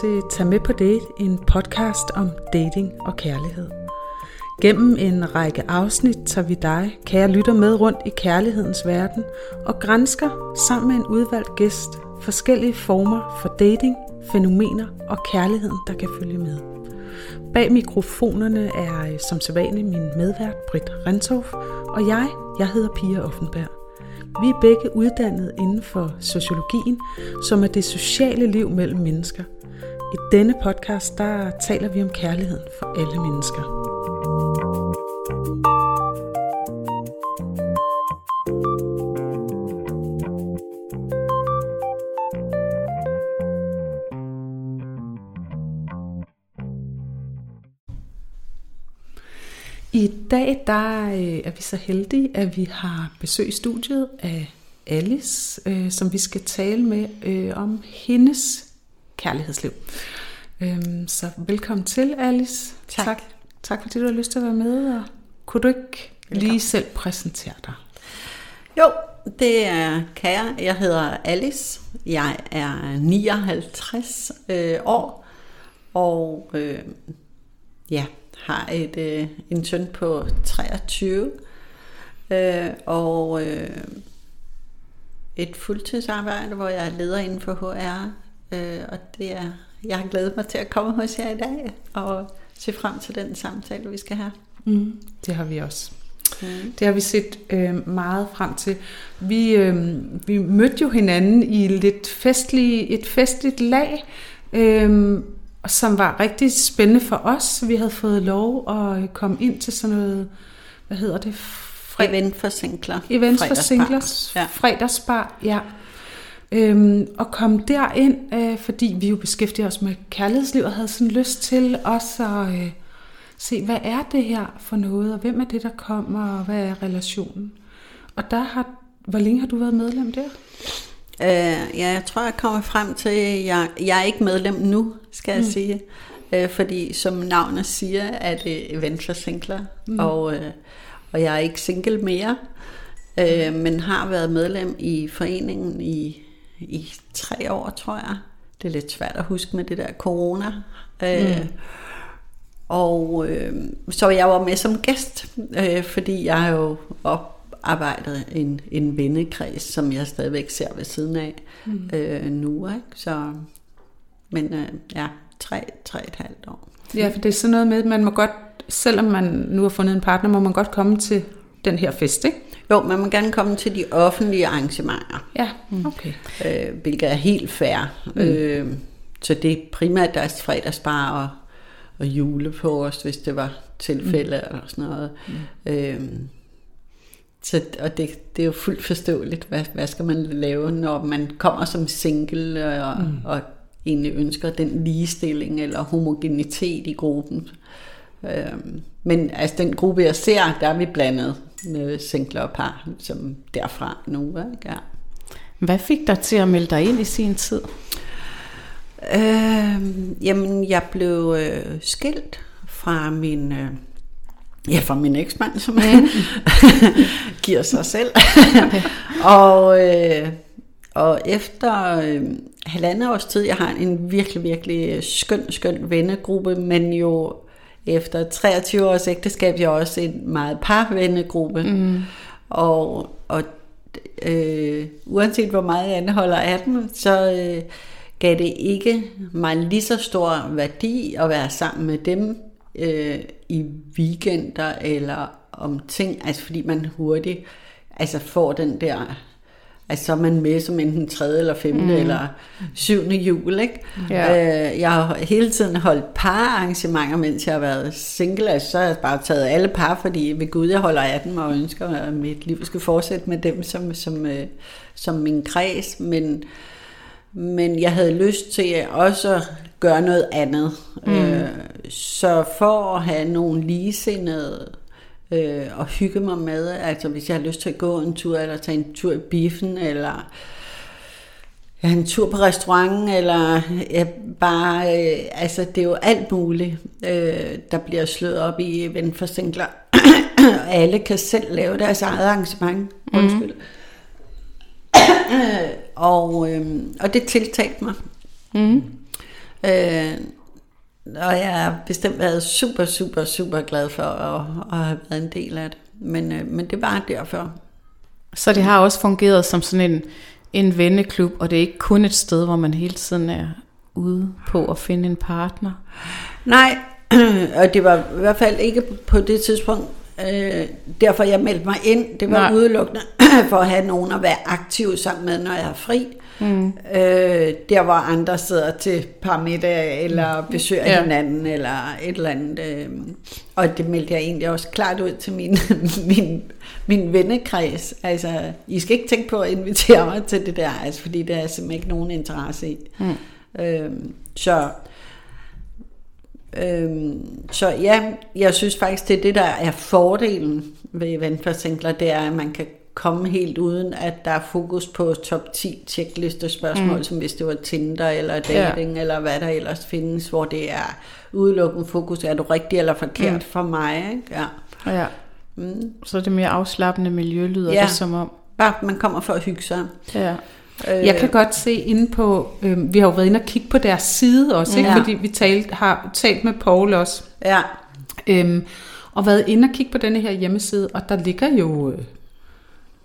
til Tag med på date, en podcast om dating og kærlighed. Gennem en række afsnit tager vi dig, kære lytter, med rundt i kærlighedens verden og grænsker sammen med en udvalgt gæst forskellige former for dating, fænomener og kærligheden, der kan følge med. Bag mikrofonerne er øh, som sædvanligt min medvært Britt Renthoff, og jeg, jeg hedder Pia Offenberg. Vi er begge uddannet inden for sociologien, som er det sociale liv mellem mennesker. I denne podcast, der taler vi om kærligheden for alle mennesker. Dag der øh, er vi så heldige, at vi har besøg i studiet af Alice, øh, som vi skal tale med øh, om hendes kærlighedsliv. Øhm, så velkommen til, Alice. Tak. tak. Tak fordi du har lyst til at være med. Og kunne du ikke velkommen. lige selv præsentere dig? Jo, det er kære. Jeg hedder Alice. Jeg er 59 øh, år. Og øh, ja, har et, øh, en søn på 23, øh, og øh, et fuldtidsarbejde, hvor jeg er leder inden for HR, øh, og det er, jeg har glædet mig til at komme hos jer i dag, og se frem til den samtale, vi skal have. Mm, det har vi også. Mm. Det har vi set øh, meget frem til. Vi, øh, vi mødte jo hinanden i lidt festlig, et festligt lag, øh, som var rigtig spændende for os. Vi havde fået lov at komme ind til sådan noget, hvad hedder det? Fred... Event for singler. Event for singler. Ja. Fredagsbar, ja. Øhm, og kom derind, øh, fordi vi jo beskæftiger os med kærlighedsliv og havde sådan lyst til også at øh, se, hvad er det her for noget, og hvem er det, der kommer, og hvad er relationen. Og der har, hvor længe har du været medlem der? Uh, ja, jeg tror, jeg kommer frem til, at jeg, jeg er ikke medlem nu, skal jeg mm. sige. Uh, fordi som navnet siger, er det event for singler, mm. og, uh, og jeg er ikke single mere, uh, men har været medlem i foreningen i, i tre år, tror jeg. Det er lidt svært at huske med det der corona. Uh, mm. Og øh, så jeg var med som gæst, øh, fordi jeg jo op arbejdet en, en vennekreds, som jeg stadigvæk ser ved siden af mm. øh, nu. Ikke? Så, men øh, ja, tre, tre et halvt år. Ja, for det er sådan noget med, at man må godt, selvom man nu har fundet en partner, må man godt komme til den her fest, ikke? Jo, man må gerne komme til de offentlige arrangementer. Ja, mm. okay. Øh, hvilket er helt fair. Mm. Øh, så det er primært deres fredagsbar og, og julepost, hvis det var tilfælde mm. eller sådan noget. Mm. Øh, så, og det, det er jo fuldt forståeligt, hvad, hvad skal man lave, når man kommer som single og, mm. og egentlig ønsker den ligestilling eller homogenitet i gruppen. Øhm, men altså den gruppe, jeg ser, der er vi blandet med singler og par, som derfra nu. Ikke? Ja. Hvad fik dig til at melde dig ind i sin tid? Øhm, jamen, jeg blev øh, skilt fra min... Øh, Ja, fra min eksmand, som mm. giver sig selv. og, øh, og efter øh, halvandet års tid, jeg har en virkelig, virkelig skøn, skøn vennegruppe, men jo efter 23 års ægteskab, jeg også en meget parvennegruppe. Mm. Og, og øh, uanset hvor meget jeg anholder af dem, så øh, gav det ikke mig lige så stor værdi at være sammen med dem, øh, i weekender eller om ting, altså fordi man hurtigt altså får den der, altså så er man med som enten tredje eller femte mm. eller syvende jul, ikke? Ja. Øh, jeg har hele tiden holdt arrangementer, mens jeg har været single, altså så har jeg bare taget alle par, fordi ved Gud, jeg holder af dem og ønsker, at mit liv skal fortsætte med dem som, som, øh, som min kreds, men men jeg havde lyst til også at gøre noget andet. Mm. Øh, så for at have nogle ligesindede øh, og hygge mig med, altså hvis jeg har lyst til at gå en tur, eller tage en tur i biffen, eller ja, en tur på restauranten, eller ja, bare, øh, altså det er jo alt muligt, øh, der bliver slået op i venforsinkler. Alle kan selv lave deres eget arrangement. Mm. Undskyld. og, øh, og det tiltalte mig. Mm. Øh, og jeg har bestemt været super, super, super glad for at, at have været en del af det. Men, øh, men det var derfor. Så det har også fungeret som sådan en, en venneklub, og det er ikke kun et sted, hvor man hele tiden er ude på at finde en partner? Nej, og det var i hvert fald ikke på det tidspunkt, øh, derfor jeg meldte mig ind. Det var Nej. udelukkende for at have nogen at være aktiv sammen med, når jeg er fri. Mm. Øh, der hvor andre sidder til par middag eller mm. besøger ja. hinanden eller et eller andet. Øh, og det meldte jeg egentlig også klart ud til min, min, min vennekreds. Altså, I skal ikke tænke på at invitere mig til det der, altså, fordi det er simpelthen ikke nogen interesse i. Mm. Øh, så Øhm, så ja, jeg synes faktisk, det er det, der er fordelen ved eventforsinkler, det er, at man kan komme helt uden, at der er fokus på top 10 checkliste spørgsmål, mm. som hvis det var Tinder eller dating, ja. eller hvad der ellers findes, hvor det er udelukkende fokus, er du rigtig eller forkert mm. for mig? Ikke? Ja. ja. Mm. Så det mere afslappende miljø lyder ja. det som om. Bare man kommer for at hygge sig. Ja. Jeg kan godt se inde på, øh, vi har jo været inde og kigge på deres side også, ikke? Ja. fordi vi talt, har talt med Paul også. Ja. Øhm, og været inde og kigge på denne her hjemmeside, og der ligger jo øh,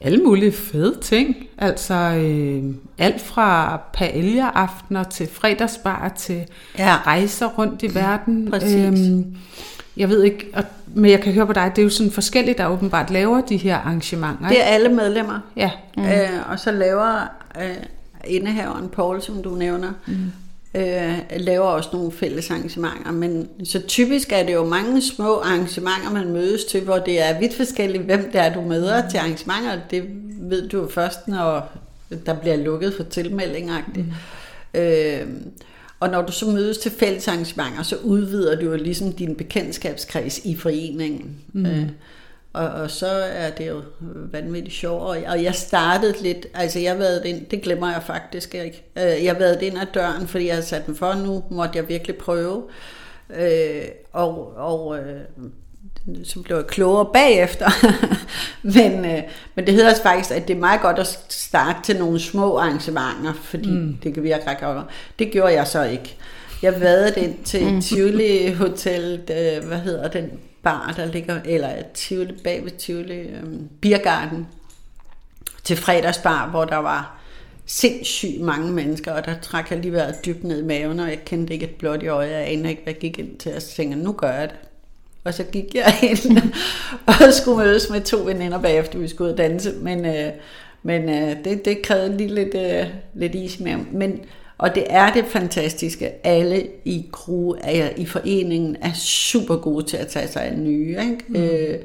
alle mulige fede ting. Altså øh, alt fra paella-aftener til fredagsbar til ja. rejser rundt i verden. Præcis. Øhm, jeg ved ikke, og, men jeg kan høre på dig, det er jo sådan forskelligt, der åbenbart laver de her arrangementer. Det er alle medlemmer. Ja. Mm. Øh, og så laver øh, indehaveren Paul, som du nævner, mm. Øh, laver også nogle fælles arrangementer. Men så typisk er det jo mange små arrangementer, man mødes til, hvor det er vidt forskelligt, hvem det er, du møder mm. til arrangementer. Det ved du jo først, når der bliver lukket for tilmeldinger. Mm. Øh, og når du så mødes til fælles arrangementer, så udvider du jo ligesom din bekendtskabskreds i foreningen. Mm. Øh, og, og så er det jo vanvittigt sjovt. Og jeg startede lidt, altså jeg været ind, det glemmer jeg faktisk ikke. Øh, jeg været ind ad døren, fordi jeg havde sat den for, nu måtte jeg virkelig prøve. Øh, og og øh, så blev jeg klogere bagefter. men, øh, men det hedder faktisk, at det er meget godt at starte til nogle små arrangementer, fordi mm. det kan virke ret godt. Det gjorde jeg så ikke. Jeg vadede ind til mm. Tivoli Hotel, øh, hvad hedder den bar, der ligger, eller Tivoli, bag ved Tivoli, øhm, Biergarten, til fredagsbar, hvor der var sindssygt mange mennesker, og der trak jeg lige været dybt ned i maven, og jeg kendte ikke et blåt i øjet, jeg anede ikke, hvad jeg gik ind til, og så tænkte nu gør jeg det. Og så gik jeg ind og skulle mødes med to veninder bagefter, vi skulle ud og danse, men, øh, men øh, det, det krævede lige lidt, øh, lidt is med. Men og det er det fantastiske. Alle i crew, i foreningen, er super gode til at tage sig af nye. Ikke? Mm. Øh,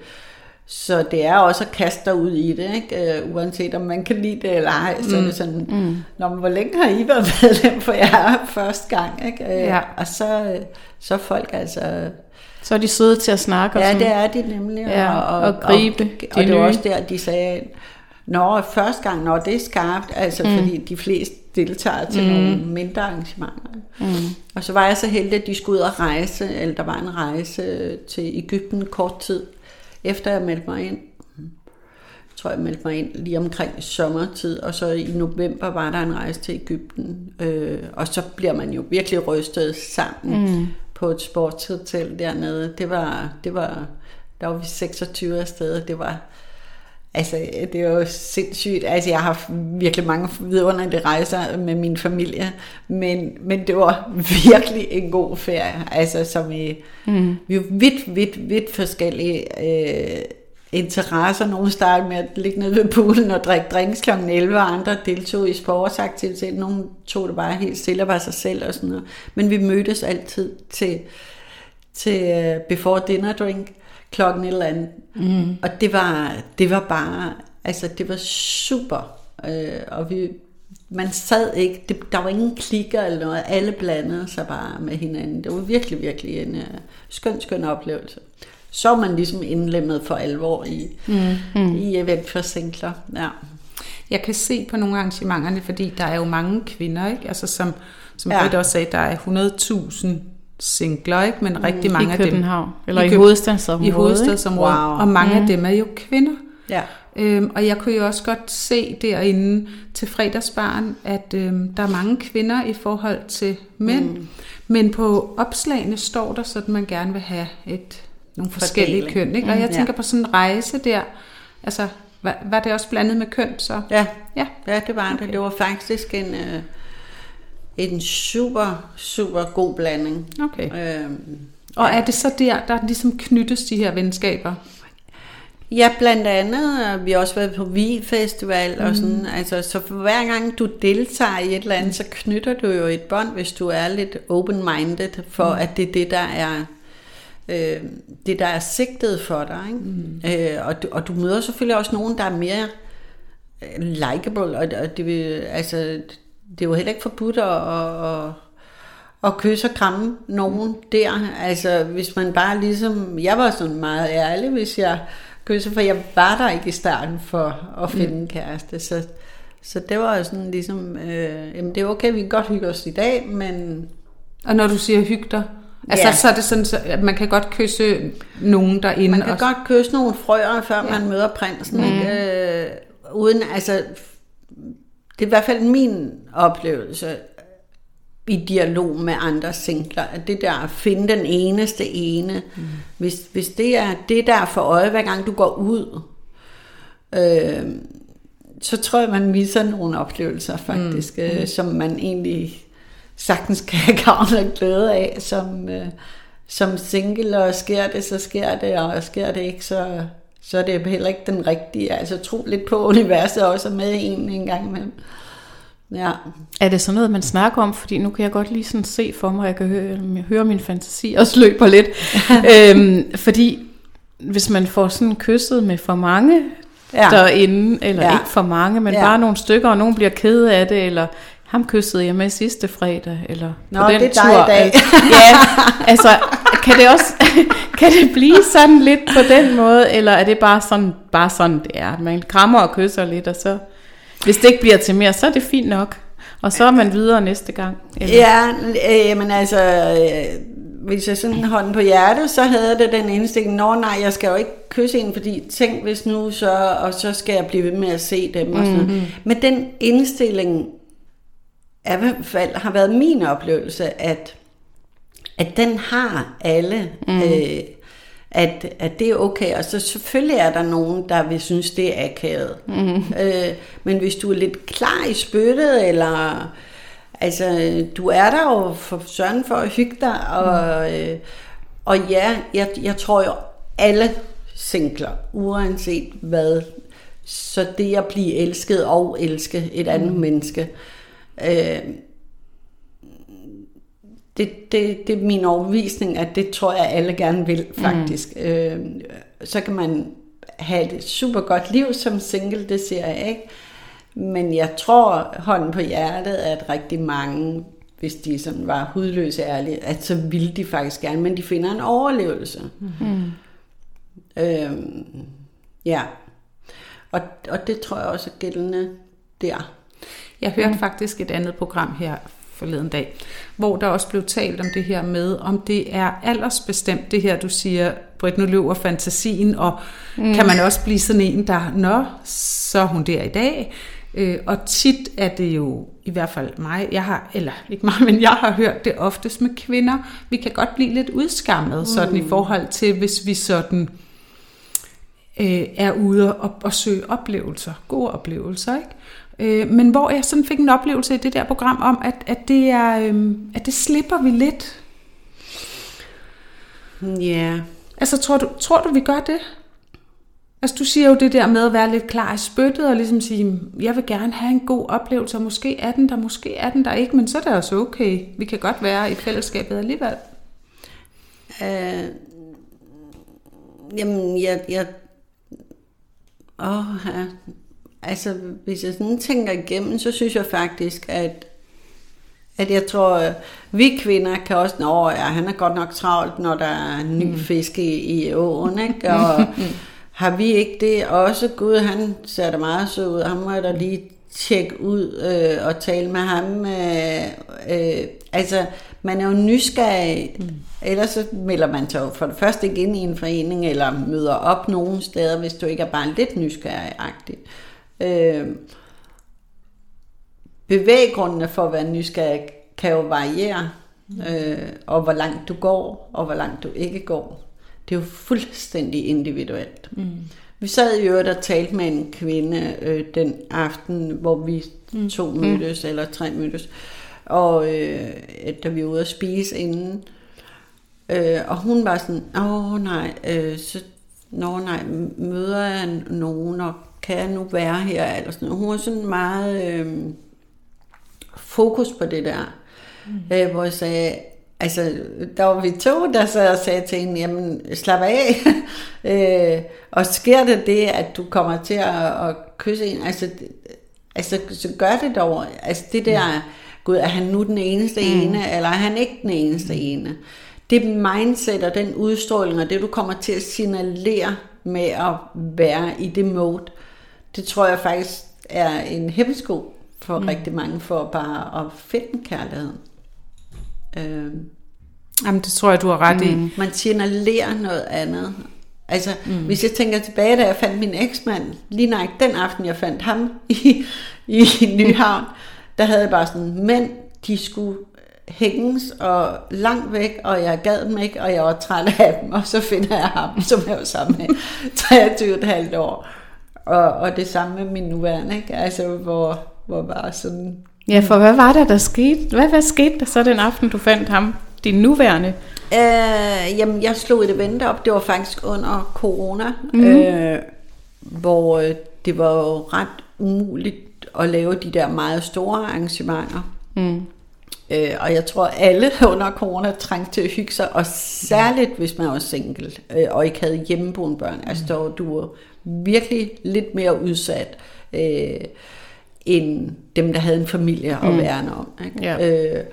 så det er også at kaste dig ud i det, ikke? Uh, uanset om man kan lide det eller ej. Så mm. er det mm. sådan, mm. Nå, men hvor længe har I været medlem, for jeg er første gang. Ikke? Uh, ja. Og så, så er folk altså... Så er de søde til at snakke. Ja, det er de nemlig. Ja, og, og, og gribe Og, og, og det var også der, de sagde, Nå, første gang, når det er skarpt, altså mm. fordi de fleste deltager til mm. nogle mindre arrangementer. Mm. Og så var jeg så heldig, at de skulle ud og rejse, eller der var en rejse til Ægypten kort tid, efter jeg meldte mig ind. Jeg tror, jeg meldte mig ind lige omkring sommertid, og så i november var der en rejse til Ægypten. Øh, og så bliver man jo virkelig rystet sammen mm. på et sportshotel dernede. Det var, det var, der var vi 26 afsted, det var Altså, det er jo sindssygt. Altså, jeg har haft virkelig mange vidunderlige rejser med min familie, men, men det var virkelig en god ferie. Altså, som i, mm. vi er vidt, vidt, vidt forskellige øh, interesser. Nogle startede med at ligge nede ved poolen og drikke drinks kl. 11, og andre deltog i sportsaktivitet. Nogle tog det bare helt stille og var sig selv og sådan noget. Men vi mødtes altid til, til uh, before dinner drink klokken et eller andet. Mm. Og det var, det var bare, altså det var super. Øh, og vi, man sad ikke, det, der var ingen klikker eller noget, alle blandede sig bare med hinanden. Det var virkelig, virkelig en uh, skøn, skøn oplevelse. Så man ligesom indlemmet for alvor i, mm. Mm. i eventforsinkler. Ja. Jeg kan se på nogle arrangementerne, fordi der er jo mange kvinder, ikke? Altså som, som ja. Britt også sagde, der er 100.000 singler, ikke? men rigtig mange I af dem... København, eller i, i hovedstadsområdet. I hovedstadsområdet, wow. og mange mm. af dem er jo kvinder. Ja. Øhm, og jeg kunne jo også godt se derinde til fredagsbarn, at øhm, der er mange kvinder i forhold til mænd. Mm. Men på opslagene står der så, at man gerne vil have et, nogle forskellige Fordeling. køn. Ikke? Og jeg Mm, tænker ja. på sådan en rejse der. Altså, var, var det også blandet med køn så? Ja, Ja. ja det var det. Det var faktisk en, øh, en super, super god blanding. Okay. Øhm, Og er det så der, der ligesom knyttes de her venskaber? Ja, blandt andet. Vi har også været på Vi Festival og sådan. Altså, så hver gang du deltager i et eller andet, så knytter du jo et bånd, hvis du er lidt open-minded, for at det er det, der er øh, det, der er sigtet for dig. Ikke? Øh, og, du, og du møder selvfølgelig også nogen, der er mere øh, likable, og, og det, vil, altså, det er jo heller ikke forbudt at, at, at, kysse og kramme nogen der. Altså, hvis man bare ligesom... Jeg var sådan meget ærlig, hvis jeg kysse, for jeg var der ikke i starten for at finde mm. en kæreste. Så, så det var jo sådan ligesom... Øh, jamen, det er okay, vi kan godt hygge os i dag, men... Og når du siger hyg dig, altså Ja. så er det sådan, så, at man kan godt kysse nogen derinde. Man kan og, godt kysse nogle frøer, før ja. man møder prinsen. Mm. Øh, uden, altså, det er i hvert fald min oplevelse i dialog med andre singler, at det der at finde den eneste ene, mm. hvis, hvis det er det der er for øje, hver gang du går ud, øh, så tror jeg, man misser nogle oplevelser faktisk, mm. øh, som man egentlig sagtens kan have gavn og glæde af, som, øh, som single, og sker det, så sker det, og sker det ikke, så, så er det heller ikke den rigtige. Altså tro lidt på, at universet også er med en en gang imellem. Ja. Er det sådan noget, man snakker om? Fordi nu kan jeg godt lige sådan se for mig, jeg kan høre, jeg hører min fantasi også løber lidt. øhm, fordi hvis man får sådan kysset med for mange Ja. derinde, eller Ja. ikke for mange, men Ja. bare nogle stykker, og nogen bliver kede af det, eller ham kyssede jeg med sidste fredag, eller Nå, på den det er dig tur. i dag. Altså, ja, altså, kan det også kan det blive sådan lidt på den måde, eller er det bare sådan, bare sådan det er? Man krammer og kysser lidt, og så, hvis det ikke bliver til mere, så er det fint nok. Og så er man videre næste gang. Eller? Ja, øh, men altså, øh, hvis jeg sådan hånden på hjertet, så havde det den indstilling, nå nej, jeg skal jo ikke kysse en, fordi tænk hvis nu, så, og så skal jeg blive ved med at se dem og sådan mm-hmm. Men den indstilling er i hvert fald, har været min oplevelse, at, at den har alle, mm. øh, at, at det er okay. Og så selvfølgelig er der nogen, der vil synes, det er akavet. Mm. Øh, men hvis du er lidt klar i spyttet, eller altså, du er der jo for søren for at hygge dig, og, øh, og ja, jeg, jeg tror jo, alle singler, uanset hvad, så det at blive elsket og elske et andet mm. menneske, øh, det, det, det er min overbevisning, at det tror jeg, alle gerne vil, faktisk. Mm. Øh, så kan man have et super godt liv som single, det siger jeg ikke. Men jeg tror, hånden på hjertet, at rigtig mange, hvis de sådan var hudløse ærlige, at så ville de faktisk gerne, men de finder en overlevelse. Mm. Øh, ja. Og, og det tror jeg også er gældende der. Jeg hørte mm. faktisk et andet program her forleden dag, hvor der også blev talt om det her med, om det er aldersbestemt, det her du siger, Britt, nu løber fantasien, og mm. kan man også blive sådan en, der, nå, så er hun der i dag. Øh, og tit er det jo, i hvert fald mig, jeg har, eller ikke mig, men jeg har hørt det oftest med kvinder, vi kan godt blive lidt udskammet, mm. sådan i forhold til, hvis vi sådan øh, er ude og, og søge oplevelser, gode oplevelser, ikke? Øh, men hvor jeg sådan fik en oplevelse i det der program om, at, at, det, er, øh, at det slipper vi lidt. Ja. Altså, tror du, tror du, vi gør det? Altså, du siger jo det der med at være lidt klar i spyttet, og ligesom sige, jeg vil gerne have en god oplevelse, og måske er den der, måske er den der ikke, men så er det også okay. Vi kan godt være i fællesskabet alligevel. Øh, jamen, jeg... jeg åh, ja. Altså, hvis jeg sådan tænker igennem, så synes jeg faktisk, at at jeg tror, at vi kvinder kan også, nå ja, han er godt nok travlt, når der er ny fisk i, i åen, ikke? Og har vi ikke det også? Gud, han ser da meget sød ud, ham må jeg da lige tjekke ud øh, og tale med ham. Øh, øh, altså, man er jo nysgerrig, mm. ellers så melder man sig for det første ikke ind i en forening, eller møder op nogen steder, hvis du ikke er bare lidt nysgerrig-agtig. Øh, bevæggrundene for at være nysgerrig kan jo variere, øh, og hvor langt du går, og hvor langt du ikke går. Det er jo fuldstændig individuelt. Mm. Vi sad i øvrigt og talte med en kvinde øh, den aften, hvor vi mm. to mødtes, mm. eller tre mødtes, og øh, da vi var ude at spise inden. Øh, og hun var sådan, åh nej, øh, så, nå nej, møder jeg nogen, og kan jeg nu være her? Eller sådan Hun var sådan meget øh, fokus på det der, mm. øh, hvor jeg sagde, Altså, der var vi to, der sad og sagde til hende, jamen slap af. øh, og sker det det, at du kommer til at, at kysse en, altså, altså så gør det dog. Altså det der, gud, er han nu den eneste mm. ene, eller er han ikke den eneste mm. ene? Det mindset og den udstråling, og det du kommer til at signalere med at være i det mode, det tror jeg faktisk er en hemmesko for mm. rigtig mange, for bare at finde kærligheden. Øh, Jamen, det tror jeg, du har ret mm. i. Man signalerer noget andet. Altså, mm. hvis jeg tænker tilbage, da jeg fandt min eksmand, lige nok den aften, jeg fandt ham i, i Nyhavn, der havde jeg bare sådan, mænd, de skulle hænges og langt væk, og jeg gad dem ikke, og jeg var træt af dem, og så finder jeg ham, som jeg var sammen med 23,5 år. Og, og det samme med min nuværende, ikke? Altså, hvor, hvor bare sådan, Ja, for hvad var der, der skete? Hvad, hvad skete der så den aften, du fandt ham, din nuværende? Øh, jamen, jeg slog et event op. Det var faktisk under corona, mm. øh, hvor øh, det var jo ret umuligt at lave de der meget store arrangementer. Mm. Øh, og jeg tror, alle under corona trængte til at hygge sig, og særligt hvis man var single øh, og ikke havde hjemmeboende børn. Altså, der, du var virkelig lidt mere udsat. Øh, end dem, der havde en familie at mm. værne om. Ikke? Ja. Øh,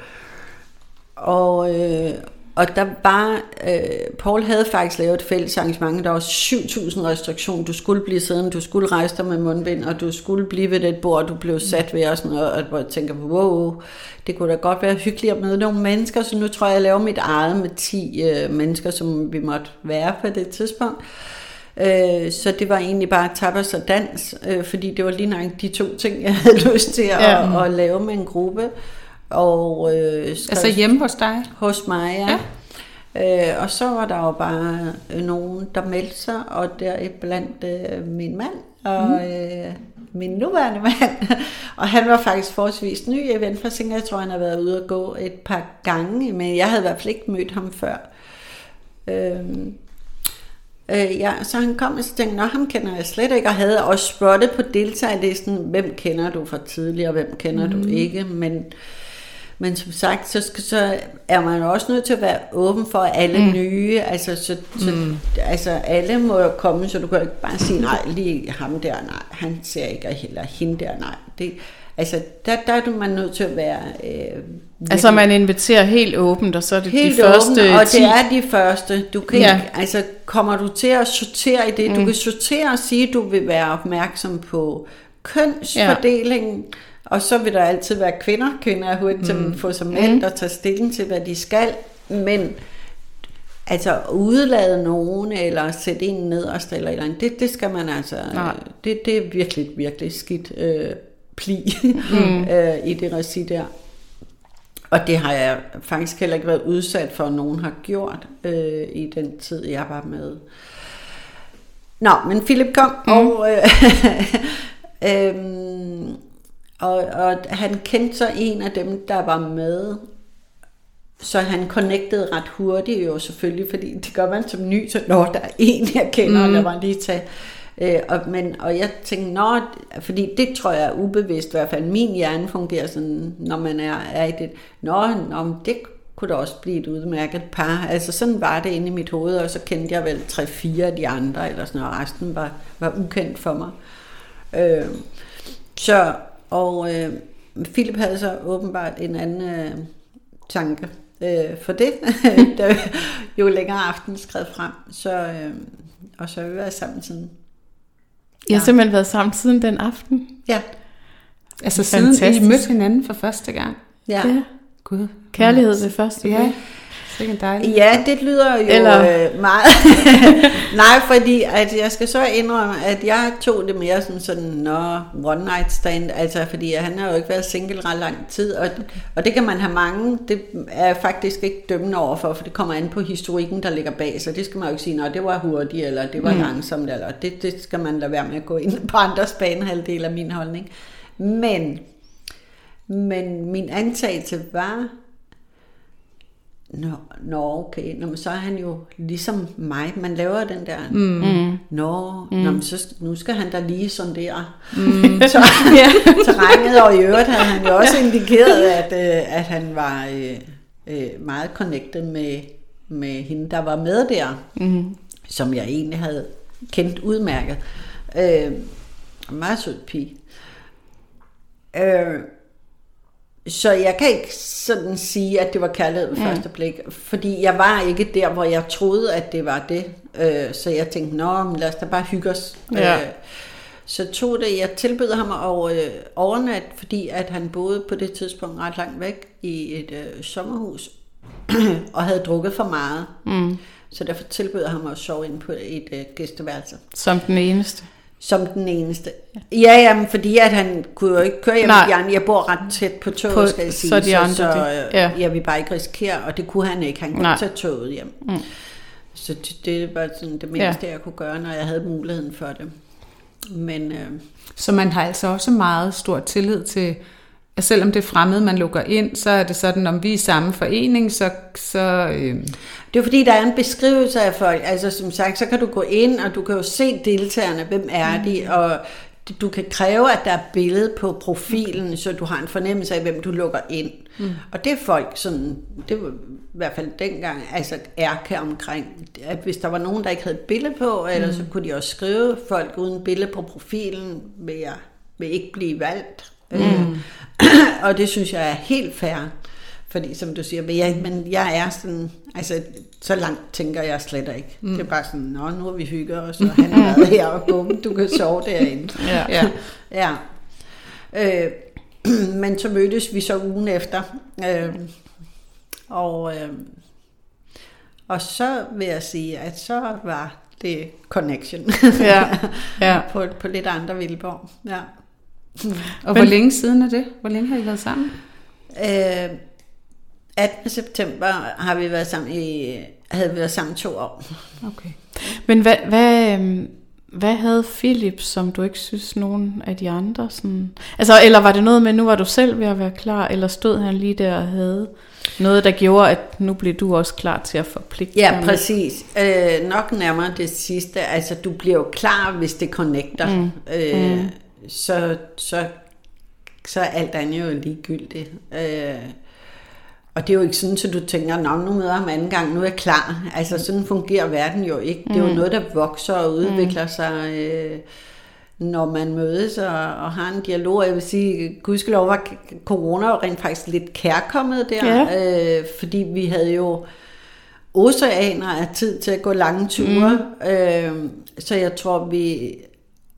og, øh, og der var, øh, Paul havde faktisk lavet et fælles arrangement, der var 7.000 restriktioner. Du skulle blive siddende, du skulle rejse dig med mundbind, og du skulle blive ved det bord, du blev sat ved og sådan noget. Og hvor jeg tænker, wow, det kunne da godt være hyggeligt at møde nogle mennesker, så nu tror jeg, jeg laver mit eget med 10 øh, mennesker, som vi måtte være på det tidspunkt. Øh, så det var egentlig bare tapas og dans, øh, fordi det var lige nok de to ting, jeg havde lyst til at, ja. at, at lave med en gruppe. Og, øh, altså hjemme hos dig? Hos mig, ja. ja. Øh, og så var der jo bare nogen, der meldte sig, og der blandt øh, min mand og mm. øh, min nuværende mand. og han var faktisk forholdsvis ny eventforsinger. Jeg tror, han har været ude og gå et par gange, men jeg havde i hvert fald ikke mødt ham før. Øh, Øh, ja, så han kom og så tænkte, at ham kender jeg slet ikke, og havde også spottet på deltagerlisten, hvem kender du fra tidligere, og hvem kender mm. du ikke, men, men som sagt, så, skal, så er man også nødt til at være åben for alle mm. nye, altså, så, så, mm. altså alle må jo komme, så du kan ikke bare sige, nej, lige ham der, nej, han ser ikke, eller hende der, nej, det, Altså, der, der er man nødt til at være... Øh, altså, man inviterer helt åbent, og så er det helt de første åbent, og 10. det er de første. Du kan ja. ikke, altså, kommer du til at sortere i det? Mm. Du kan sortere og sige, at du vil være opmærksom på kønsfordelingen, ja. og så vil der altid være kvinder. Kvinder er hurtigt mm. til at mm. få sig mænd, mm. der tager stilling til, hvad de skal, men altså udlade nogen, eller sætte en ned og stille eller andet, det, det skal man altså, Nej. det, det er virkelig, virkelig skidt øh, pli mm. øh, i det regi der. Og det har jeg faktisk heller ikke været udsat for, at nogen har gjort øh, i den tid, jeg var med. Nå, men Philip kom, mm. og, øh, øh, og, og han kendte så en af dem, der var med, så han connectede ret hurtigt jo selvfølgelig, fordi det gør man som ny, så når der er en, jeg kender, mm. der var lige tage Øh, og, men, og jeg tænkte, nå, fordi det tror jeg er ubevidst, i hvert fald min hjerne fungerer sådan, når man er, er i det, nå, nå det kunne da også blive et udmærket par. Altså sådan var det inde i mit hoved, og så kendte jeg vel tre-fire af de andre, eller sådan noget, og resten var, var ukendt for mig. Øh, så, og øh, Philip havde så åbenbart en anden øh, tanke øh, for det, jo længere aften skred frem, så, øh, og så har vi været sammen siden. I har ja. simpelthen været sammen siden den aften? Ja. Altså siden Fantastisk. I mødte hinanden for første gang. Ja. Ja. Gud. Kærlighed ved første Ja, sikkert dejligt. Ja, det lyder jo Eller... øh, meget. Nej, fordi at jeg skal så indrømme, at jeg tog det mere som sådan, nå, one night stand, altså fordi han har jo ikke været single ret lang tid, og, og det kan man have mange, det er jeg faktisk ikke dømmende overfor, for det kommer an på historikken, der ligger bag, så det skal man jo ikke sige, nå, det var hurtigt, eller det var mm. langsomt, eller det, det skal man lade være med at gå ind på andres banehalvdel af min holdning. Men, men min antagelse var, Nå, nå okay. Nå, men så er han jo ligesom mig. Man laver den der... Mm. Nå, mm. Nå men så, nu skal han da lige sondere mm. så, terrænet. Og i øvrigt havde han jo også indikeret, at, øh, at han var øh, øh, meget connected med, med hende, der var med der. Mm. Som jeg egentlig havde kendt udmærket. Øh, meget sød pige. Øh, så jeg kan ikke sådan sige, at det var kærlighed ved første blik, fordi jeg var ikke der, hvor jeg troede, at det var det. Øh, så jeg tænkte, nå, men lad os da bare hygge os. Ja. Øh, så tog det, jeg tilbød ham at øh, overnat, fordi at han boede på det tidspunkt ret langt væk i et øh, sommerhus, og havde drukket for meget. Mm. Så derfor tilbød jeg ham at sove inde på et øh, gæsteværelse. Som den eneste. Som den eneste. Ja, jamen, fordi at han kunne jo ikke køre hjem Nej. Jeg bor ret tæt på toget, På- skal jeg sige. så de andre, så, det- øh, ja. jeg vil bare ikke risikere, og det kunne han ikke. Han kunne Nej. ikke tage toget hjem. Mm. Så det, det var sådan det mindste, ja. jeg kunne gøre, når jeg havde muligheden for det. Men øh, Så man har altså også meget stor tillid til, at selvom det er fremmed, man lukker ind, så er det sådan, om vi er i samme forening, så... så øh, det er fordi, der er en beskrivelse af folk. Altså som sagt, så kan du gå ind, og du kan jo se deltagerne, hvem er de, og du kan kræve, at der er billede på profilen, så du har en fornemmelse af, hvem du lukker ind. Mm. Og det er folk sådan, det var i hvert fald dengang, altså ærke omkring, at hvis der var nogen, der ikke havde et billede på, eller så kunne de også skrive, folk uden billede på profilen vil, jeg, vil ikke blive valgt. Mm. og det synes jeg er helt fair. Fordi som du siger, men jeg, men jeg er sådan, altså så langt tænker jeg slet ikke. Mm. Det er bare sådan, nå nu har vi hygget os, og han har været her, og bum, du kan sove derinde. Ja. ja. Ja. Øh, men så mødtes vi så ugen efter. Øh, og, øh, og så vil jeg sige, at så var det connection. Ja, ja. på, på lidt andre vilkår. Ja. Og hvor længe siden er det? Hvor længe har I været sammen? Øh, 18. september har vi været sammen i, havde vi været sammen to år. Okay. Men hvad, hvad, øhm, hvad havde Philip, som du ikke synes nogen af de andre? Sådan... Altså, eller var det noget med, nu var du selv ved at være klar, eller stod han lige der og havde noget, der gjorde, at nu blev du også klar til at forpligte Ja, dig præcis. Øh, nok nærmere det sidste. Altså, du bliver jo klar, hvis det connecter. Mm. Øh, mm. Så, så, så er alt andet jo ligegyldigt. Øh, og det er jo ikke sådan, at du tænker, Nå, nu møder ham anden gang, nu er jeg klar. Altså, sådan fungerer verden jo ikke. Det er jo noget, der vokser og udvikler sig, øh, når man mødes og, og har en dialog. Og Jeg vil sige, gudskelov var corona jo rent faktisk lidt kærkommet der, Ja. øh, fordi vi havde jo oceaner af tid til at gå lange ture. Mm. Øh, så jeg tror, vi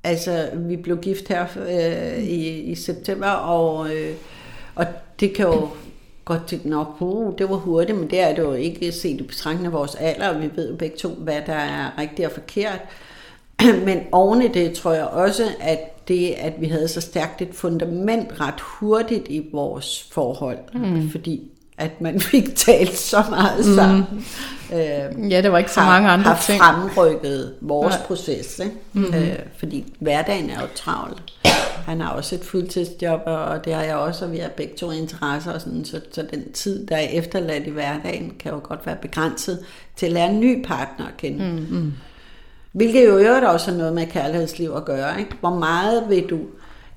altså vi blev gift her øh, i, i september, og, øh, og det kan jo godt tænke, nok, uh, det var hurtigt, men det er det jo ikke set i betragtning af vores alder, og vi ved jo begge to, hvad der er rigtigt og forkert. Men oven i det tror jeg også, at det, at vi havde så stærkt et fundament ret hurtigt i vores forhold, mm. fordi at man fik talt så meget sammen. Mm. Øh, Ja, det var ikke så har, mange andre har ting. fremrykket vores Nej. Proces. Ikke? Mm-hmm. Øh, fordi hverdagen er jo travl. Han har også et fuldtidsjob, og det har jeg også, og vi har begge to interesser, og sådan, så, så den tid, der er efterladt i hverdagen, kan jo godt være begrænset til at lære en ny partner at kende. Mm-hmm. Hvilket jo i øvrigt også har noget med kærlighedsliv at gøre. Ikke? Hvor meget vil du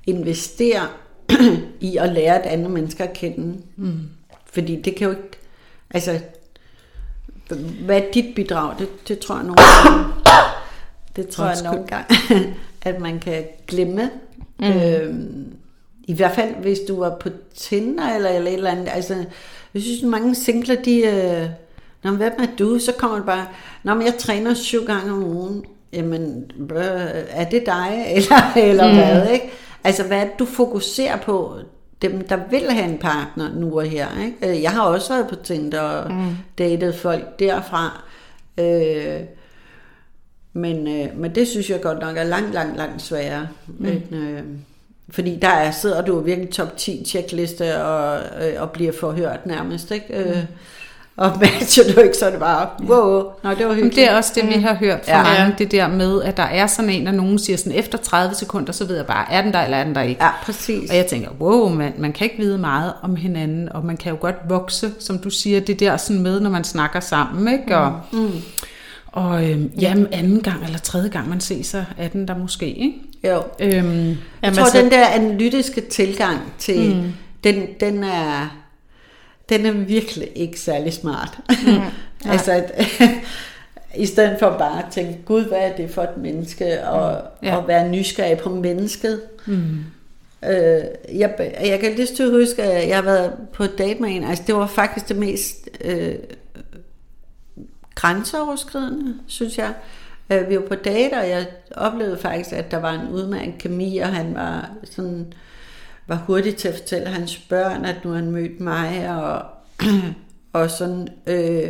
investere i at lære et andet menneske at kende? Mm. Fordi det kan jo ikke... Altså, hvad er dit bidrag? Det, det tror jeg nogle gange, det tror jeg nogle gange, at man kan glemme. Mm. Øhm, I hvert fald, hvis du var på Tinder eller, eller et eller andet. Altså, jeg synes, mange singler, de... Øh, Nå, men hvem er du? Så kommer det bare, Nå, men jeg træner syv gange om ugen. Jamen, øh, er det dig? Eller, eller mm. hvad, ikke? Altså, hvad er det, du fokuserer på? Dem, der vil have en partner nu og her. Ikke? Øh, Jeg har også været på Tinder og mm. datet folk derfra. Øh, men, øh, men det synes jeg godt nok er langt, langt, langt sværere. Mm. End, øh, fordi der er, sidder du virkelig top 10 checkliste og, øh, og bliver forhørt nærmest. Ikke? Øh, og matcher du ikke, så er det bare, wow, nå, det var Men hyggeligt. det er også det, vi har hørt fra Ja. mange, det der med, at der er sådan en, og nogen siger sådan, efter 30 sekunder, så ved jeg bare, er den der, eller er den der ikke? Ja, præcis. Og jeg tænker, wow, man, man kan ikke vide meget om hinanden, og man kan jo godt vokse, som du siger, det der sådan med, når man snakker sammen, ikke? Og, mm. og øhm, jamen, anden gang eller tredje gang, man ses, så er den der måske, ikke? Jo. Øhm, Jeg Jamen, tror, altså- den der analytiske tilgang til, mm. den, den er den er virkelig ikke særlig smart. Mm. altså, at, i stedet for bare at tænke, gud, hvad er det for et menneske, og, Ja. ja. og være nysgerrig på mennesket. Mm. Øh, jeg, jeg kan lige til huske, at jeg har været på et date med en, altså det var faktisk det mest øh, grænseoverskridende, synes jeg. Øh, vi var på date, og jeg oplevede faktisk, at der var en udmærket kemi, og han var sådan var hurtig til at fortælle hans børn, at nu har han mødt mig, og, og sådan. Øh,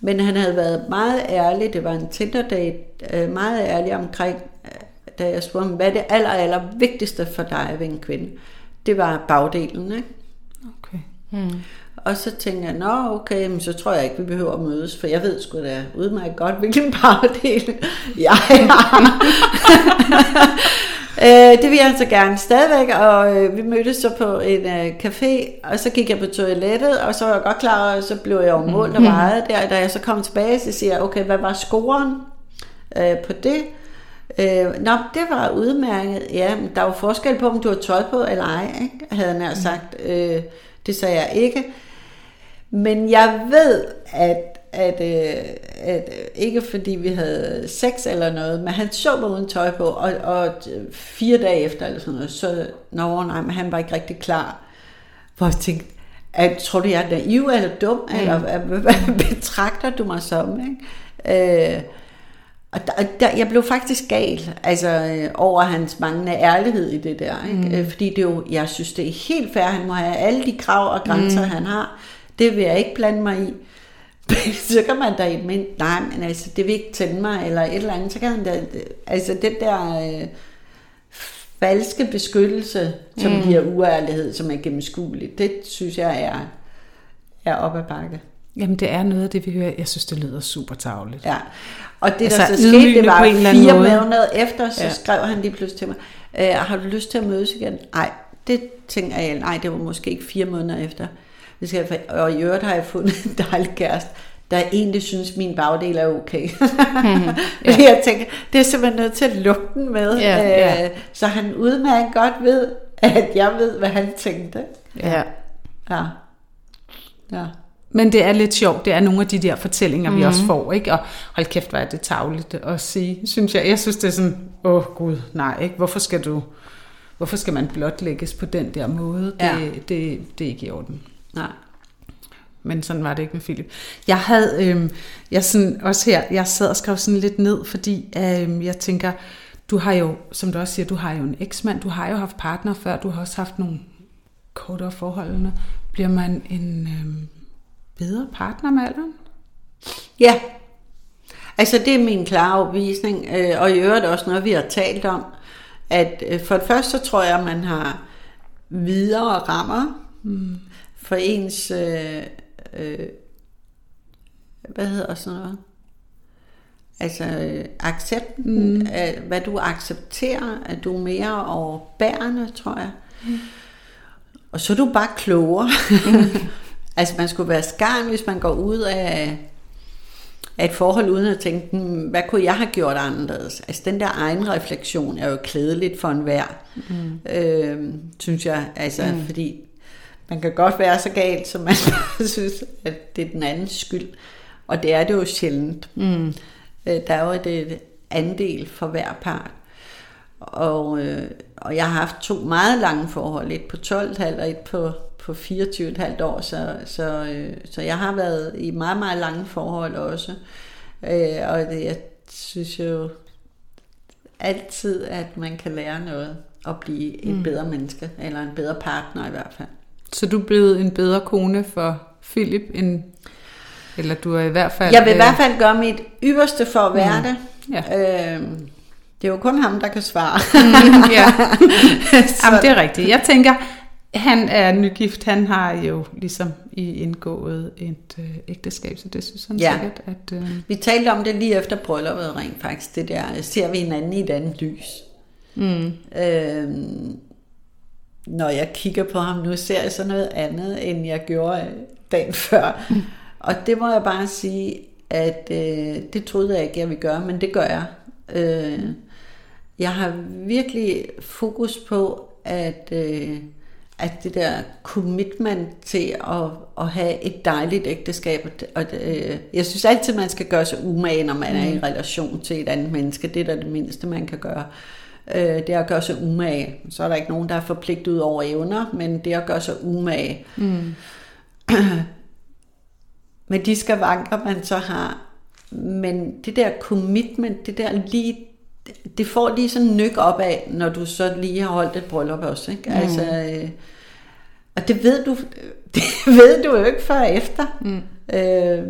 men han havde været meget ærlig, det var en Tinder-date, øh, meget ærlig omkring, øh, da jeg spurgte ham, hvad er det aller, aller vigtigste for dig ved en kvinde? Det var bagdelen, ikke? okay. Og så tænkte jeg, nå okay, men så tror jeg ikke, vi behøver at mødes, for jeg ved sgu da udmærket godt, hvilken bagdel jeg har. øh, det vil jeg så gerne stadigvæk, og øh, vi mødtes så på en øh, café, og så gik jeg på toilettet, og så var jeg godt klar, og så blev jeg jo målt og vejet der, da jeg så kom tilbage, så siger jeg, okay, hvad var scoren øh, på det? Øh, nå, det var udmærket. Ja, men der var forskel på, om du har tøj på eller ej, ikke? havde nær sagt. Øh, det sagde jeg ikke. Men jeg ved, at, at, øh, at øh, ikke fordi vi havde sex eller noget, men han så mig uden tøj på, og, og fire dage efter eller sådan noget, så nå, nej, men han var ikke rigtig klar. Hvor jeg tænkte, at, tror du, jeg er naiv eller dum, mm. eller hvad, betragter du mig som? Ikke? Øh, og der, der, jeg blev faktisk gal altså, øh, over hans manglende ærlighed i det der. Ikke? Mm. Fordi det jo, jeg synes, det er helt fair, han må have alle de krav og grænser, mm. han har. Det vil jeg ikke blande mig i. så kan man da men nej, men altså, det vil ikke tænde mig, eller et eller andet, så kan han da, altså det der øh, falske beskyttelse, som mm. giver uærlighed, som er gennemskueligt, det synes jeg er, er op ad bakke. Jamen, det er noget af det, vi hører. Jeg synes, det lyder super tavligt. Ja, og det Altså, der så skete, det var fire måneder efter, så ja. skrev han lige pludselig til mig, øh, har du lyst til at mødes igen? Nej, det tænker jeg, nej, det var måske ikke fire måneder efter. Det skal jeg, og i øvrigt har jeg fundet en dejlig kæreste, der egentlig synes, min bagdel er okay. Mm, ja. jeg tænker, det er simpelthen nødt til at lukke den med, Ja, ja. Øh, så han udmærket godt ved, at jeg ved, hvad han tænkte. Ja. Ja. Ja. Men det er lidt sjovt, det er nogle af de der fortællinger, mm-hmm. vi også får, ikke? Og hold kæft, hvor er det tavligt at sige, synes jeg. Jeg synes, det er sådan, åh oh, gud, nej, ikke? Hvorfor skal du, hvorfor skal man blotlægges på den der måde? Det, Ja. det, det er ikke i orden. Nej. Men sådan var det ikke med Philip. Jeg havde, øhm, jeg sådan, også her, jeg sad og skrev sådan lidt ned, fordi øhm, jeg tænker, du har jo, som du også siger, du har jo en eksmand, du har jo haft partner før, du har også haft nogle kortere forholdene. Bliver man en øhm, bedre partner med alderen? Ja, altså det er min klare overbevisning, øh, og i øvrigt også noget, vi har talt om, at øh, for det første så tror jeg, at man har videre rammer mm. For ens, øh, øh, hvad hedder sådan noget, altså øh, accepten, mm. af, hvad du accepterer, at du er mere overbærende, tror jeg. Mm. Og så er du bare klogere. altså man skulle være skarn, hvis man går ud af, af et forhold uden at tænke, "Hmm, hvad kunne jeg have gjort anderledes? Altså den der egen refleksion er jo klædeligt for enhver, mm. øh, synes jeg. Altså mm. fordi man kan godt være så galt, som man synes, at det er den andens skyld. Og det er det jo sjældent. Mm. Øh, der er jo et, andel for hver part. Og, øh, og jeg har haft to meget lange forhold, et på 12,5 og et på, på 24,5 år, så, så, øh, så jeg har været i meget, meget lange forhold også. Øh, og det, jeg synes jo altid, at man kan lære noget. at blive et mm. bedre menneske, eller en bedre partner i hvert fald. Så du er blevet en bedre kone for Philip, end, eller du er i hvert fald... Jeg vil i hvert fald gøre mit ypperste for at være mm. det. Ja. Øh, det er jo kun ham, der kan svare. Mm, ja. Jamen, det er rigtigt. Jeg tænker, han er nygift, han har jo ligesom i indgået et øh, ægteskab, så det synes han Ja. sikkert, at... Øh, Vi talte om det lige efter brylluppet rent faktisk, det der, ser vi hinanden i et andet lys. mm, Øh, når jeg kigger på ham nu, ser jeg så noget andet, end jeg gjorde øh, dagen før. Og det må jeg bare sige, at øh, det troede jeg ikke, jeg ville gøre, men det gør jeg. Øh, jeg har virkelig fokus på, at, øh, at det der commitment til at, at have et dejligt ægteskab, og, øh, jeg synes altid, man skal gøre sig umage, når man er i relation til et andet menneske. Det er da det mindste, man kan gøre. Øh, det er at gøre sig umage. Så er der ikke nogen, der er forpligtet ud over evner, men det at gøre sig umage. mm, med de skavanker, man så har. Men det der commitment, det der lige, det får lige sådan en nyk op af, når du så lige har holdt et bryllup også. Ikke? Mm. Altså, øh, og det ved du, det ved du jo ikke før efter. mm. Øh,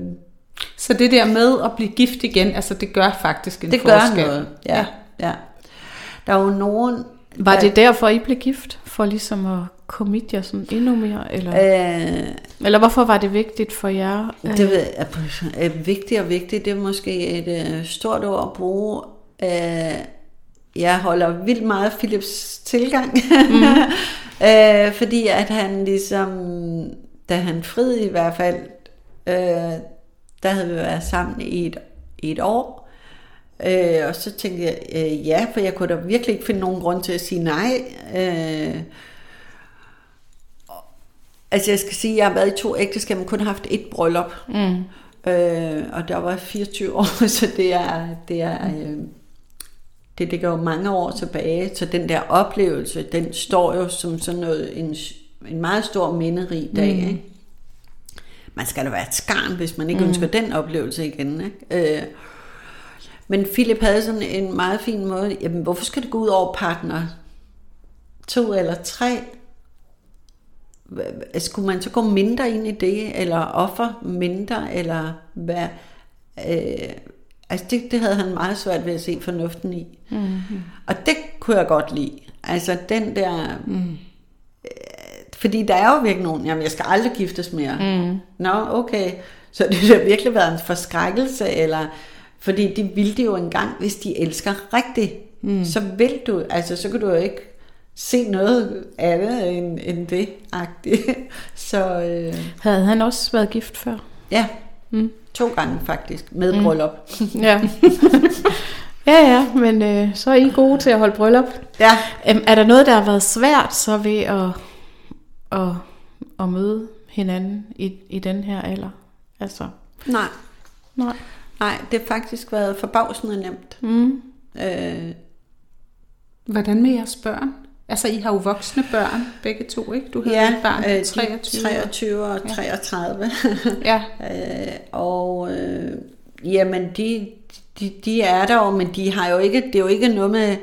Så det der med at blive gift igen, altså det gør faktisk en det gør forskel. noget. Ja, ja. Der er jo nogen... Var der- det derfor, I blev gift? For ligesom at commit jer sådan endnu mere? Eller, Øh, eller hvorfor var det vigtigt for jer? Det ved jeg, er, vigtigt og vigtigt, det er måske et øh, stort ord at bruge. Øh, jeg holder vildt meget Philips tilgang, mm. øh, fordi at han ligesom, da han friede i hvert fald, øh, der havde vi været sammen i et, i et år, øh, og så tænkte jeg, øh, ja, for jeg kunne da virkelig ikke finde nogen grund til at sige nej. Øh, Altså jeg skal sige, jeg har været i to ægteskaber, men kun haft et bryllup. Mm. Øh, og der var jeg 24 år, så det er, det er øh, det ligger jo mange år tilbage, så den der oplevelse, den står jo som sådan noget, en, en meget stor minderig dag. Mm. Ikke? Man skal da være et skarn, hvis man ikke mm. ønsker den oplevelse igen. Ikke? Øh, men Philip havde sådan en meget fin måde, jamen hvorfor skal det gå ud over partner? To eller tre? Skulle man så gå mindre ind i det, eller offer mindre, eller hvad? Øh, altså det, det havde han meget svært ved at se fornuften i. Mm-hmm. Og det kunne jeg godt lide. Altså den der... Mm. Fordi der er jo virkelig nogen, jamen jeg skal aldrig giftes mere. Mm. Nå, okay. Så det har virkelig været en forskrækkelse, eller... Fordi de ville det jo engang, hvis de elsker rigtigt. Mm. Så vil du, altså så kan du jo ikke se noget andet end, end det agtigt. Så øh, Havde han også været gift før? ja, mm. to gange faktisk, med mm. bryllup. Ja. ja, ja, men øh, så er I gode til at holde bryllup. Ja, Øhm, er der noget, der har været svært så ved at, at, at møde hinanden i, i den her alder? Altså, nej. nej. Nej, det har faktisk været forbavsende nemt. Mm. Øh, Hvordan med jeres børn? Altså, I har jo voksne børn, begge to, ikke? Du havde ja, et barn øh, på de 23. 23 og 33. Ja, Øh, og øh, jamen, de, de, de er der jo, men de har jo ikke, det er jo ikke noget med,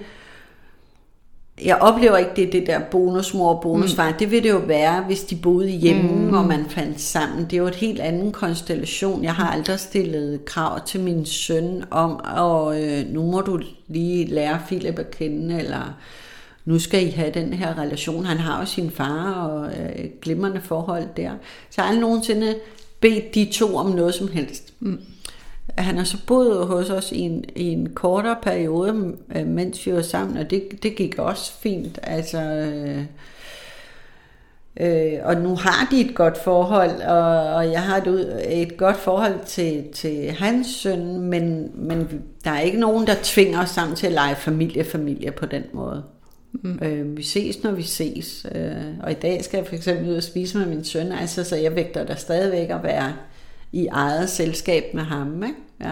jeg oplever ikke det, det der bonusmor og bonusfar. Mm. Det vil det jo være, hvis de boede hjemme, mm. og man fandt sammen. Det er jo et helt anden konstellation. Jeg har aldrig stillet krav til min søn om, og øh, nu må du lige lære Philip at kende, eller nu skal I have den her relation. Han har jo sin far og øh, glimrende forhold der. Så jeg har aldrig nogensinde bedt de to om noget som helst. Mm. Han har så boet hos os i en, i en kortere periode, øh, mens vi var sammen, og det, det gik også fint. Altså, øh, øh, og nu har de et godt forhold, og, og jeg har et, ud- et godt forhold til, til hans søn, men, men der er ikke nogen, der tvinger os sammen til at lege familie-familie på den måde. Mm. Øh, vi ses, når vi ses. Øh, og i dag skal jeg for eksempel ud og spise med min søn, altså, så jeg vægter der stadigvæk at være i eget selskab med ham. Ikke? Ja.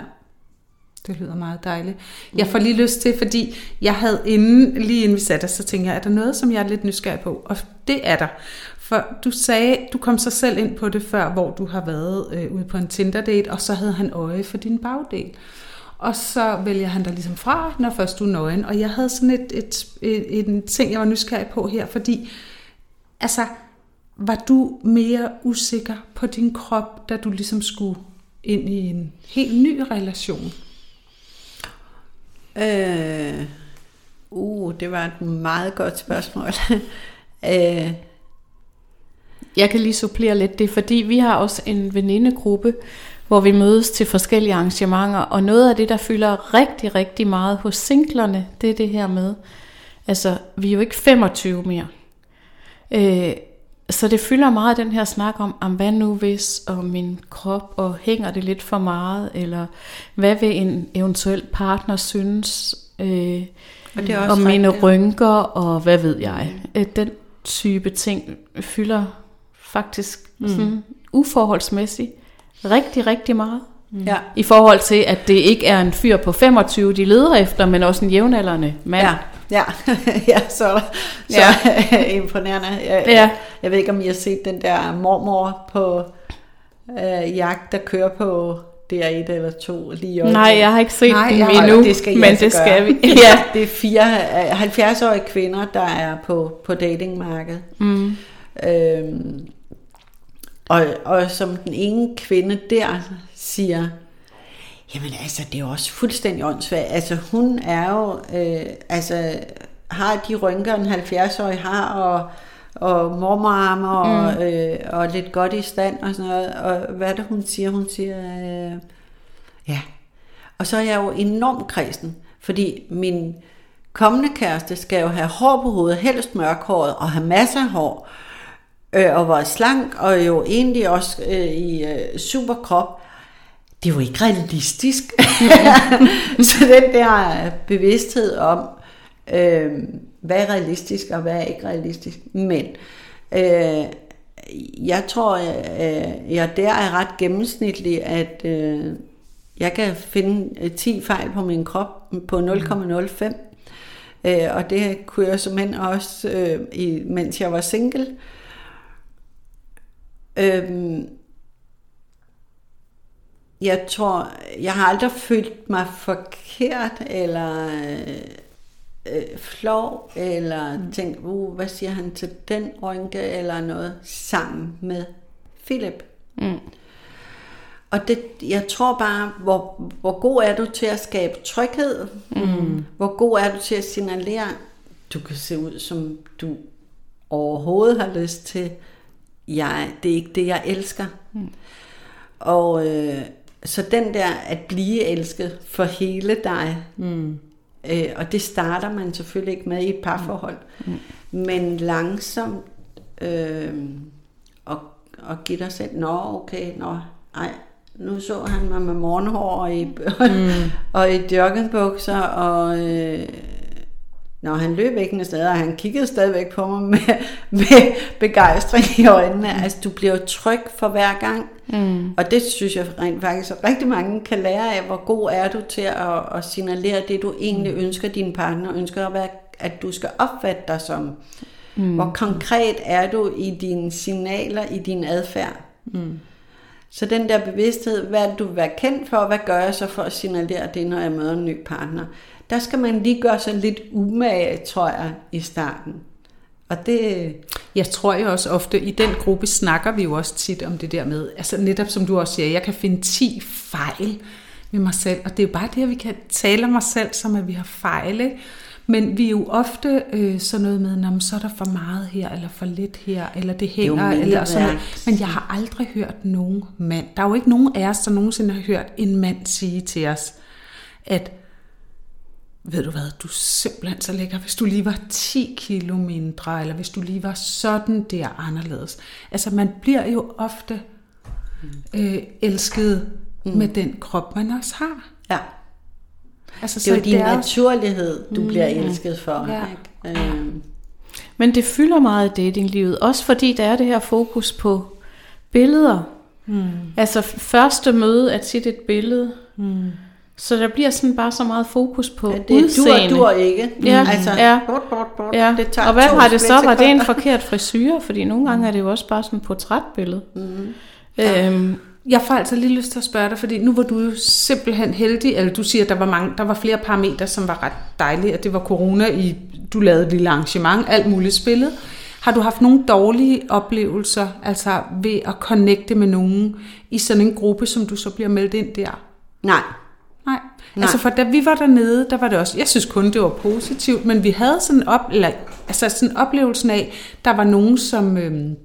det lyder meget dejligt. Jeg får lige lyst til, fordi jeg havde inden, lige inden vi satte os, så tænkte jeg, er der noget, som jeg er lidt nysgerrig på? Og det er der. For du sagde, du kom så selv ind på det før, hvor du har været øh, ude på en Tinder-date, og så havde han øje for din bagdel. og så vælger han dig ligesom fra, når først du er nøgen. Og jeg havde sådan et, et, et, en ting, jeg var nysgerrig på her, fordi altså, var du mere usikker på din krop, da du ligesom skulle ind i en helt ny relation? Øh, uh, det var et meget godt spørgsmål. øh, Jeg kan lige supplere lidt. Det fordi, vi har også en venindegruppe, hvor vi mødes til forskellige arrangementer, og noget af det, der fylder rigtig, rigtig meget hos singlerne, det er det her med, altså, vi er jo ikke 25 mere. Øh, så det fylder meget den her snak om, om hvad nu hvis, og min krop, og hænger det lidt for meget, eller hvad vil en eventuel partner synes, øh, Og det er også om mine rigtigt. rynker, og hvad ved jeg. Øh, Den type ting fylder faktisk mm. sådan uforholdsmæssigt rigtig, rigtig meget. ja, I forhold til, at det ikke er en fyr på 25, de leder efter, men også en jævnaldrende mand. ja, ja, ja, så, så ja. imponerende. Jeg, Ja. jeg ved ikke, om I har set den der mormor på øh, jagt, der kører på DR1 eller 2 lige i Nej, jeg har ikke set Nej, har- endnu, det skal I men altså det skal gøre. vi. ja. Det er fire øh, 70-årige kvinder, der er på, på datingmarkedet. Mm. Øhm, og, og som den ene kvinde der siger, jamen altså, det er jo også fuldstændig åndssvagt. Altså, hun er jo, øh, altså, har de rynker, en 70-årig har, og, og mormarme, og, mm. øh, og lidt godt i stand, og sådan noget. Og hvad er det, hun siger? Hun siger, øh, ja. Og så er jeg jo enormt kredsen, fordi min kommende kæreste skal jo have hår på hovedet, helst mørkhåret, og have masser af hår, øh, og var slank, og jo egentlig også øh, i øh, super krop. Det er jo ikke realistisk. så den der bevidsthed om, øh, hvad er realistisk, og hvad er ikke realistisk. Men øh, jeg tror, øh, jeg der er ret gennemsnitlig, at øh, jeg kan finde øh, 10 fejl på min krop på 0,05. Øh, og det kunne jeg simpelthen også, øh, i, mens jeg var single. Øhm, jeg tror, jeg har aldrig følt mig forkert, eller øh, øh, flov, eller mm. tænkt, uh, hvad siger han til den rynke, eller noget, sammen med Philip. Mm. Og det, jeg tror bare, hvor, hvor god er du til at skabe tryghed? Mm. Hvor god er du til at signalere, du kan se ud, som du overhovedet har lyst til. Jeg, det er ikke det, jeg elsker. Mm. Og øh, så den der at blive elsket for hele dig, mm. øh, og det starter man selvfølgelig ikke med i et parforhold, mm. men langsomt øh, og, og give dig selv, nå okay, nå, ej, nu så han mig med morgenhår og i, mm. og i joggingbukser, og øh, når han løb ikke noget sted, og han kiggede stadigvæk på mig med, med begejstring i øjnene. Altså, du bliver tryg for hver gang. Mm. Og det synes jeg rent faktisk, at rigtig mange kan lære af, hvor god er du til at, at signalere det, du egentlig ønsker, din partner ønsker, at, være, at du skal opfatte dig som. Mm. Hvor konkret er du i dine signaler, i din adfærd. Mm. Så den der bevidsthed, hvad du vil være kendt for, hvad gør jeg så for at signalere det, når jeg møder en ny partner? Der skal man lige gøre sig lidt umage, tror jeg, i starten. Og det... Jeg tror jo også ofte, i den gruppe snakker vi jo også tit om det der med, altså netop som du også siger, jeg kan finde 10 fejl med mig selv, og det er jo bare det, at vi kan tale om os selv, som at vi har fejl, ikke? Men vi er jo ofte øh, sådan noget med, Nå, så er der for meget her, eller for lidt her, eller det hænger, eller sådan noget. Men jeg har aldrig hørt nogen mand, der er jo ikke nogen af os, der nogensinde har hørt en mand sige til os, at ved du hvad, du er simpelthen så lækker, hvis du lige var 10 kilo mindre, eller hvis du lige var sådan der anderledes. Altså man bliver jo ofte øh, elsket mm. med den krop, man også har. Ja, Altså, det er jo din er- naturlighed, du bliver elsket for. Ja. Ikke? Øh, Men det fylder meget i datinglivet, også fordi der er det her fokus på billeder. Mm. Altså første møde er tit et billede. Mm. Så der bliver sådan bare så meget fokus på det du udseende. du ikke. Ja, altså, ja. Bort, bort, bort. Ja, Det tager og hvad var det så? Var det en forkert frisyr? Fordi nogle gange er det jo også bare sådan et portrætbillede. Mm. Øhm, Jeg får altså lige lyst til at spørge dig, fordi nu var du jo simpelthen heldig, eller du siger, at der var, mange, der var flere parametre, som var ret dejlige, at det var corona, i, du lavede et lille arrangement, alt muligt spillet. Har du haft nogle dårlige oplevelser, altså ved at connecte med nogen i sådan en gruppe, som du så bliver meldt ind der? Nej. Nej. Altså for da vi var dernede, der var det også, jeg synes kun det var positivt, men vi havde sådan op, eller, altså sådan oplevelsen af, der var nogen, som øhm,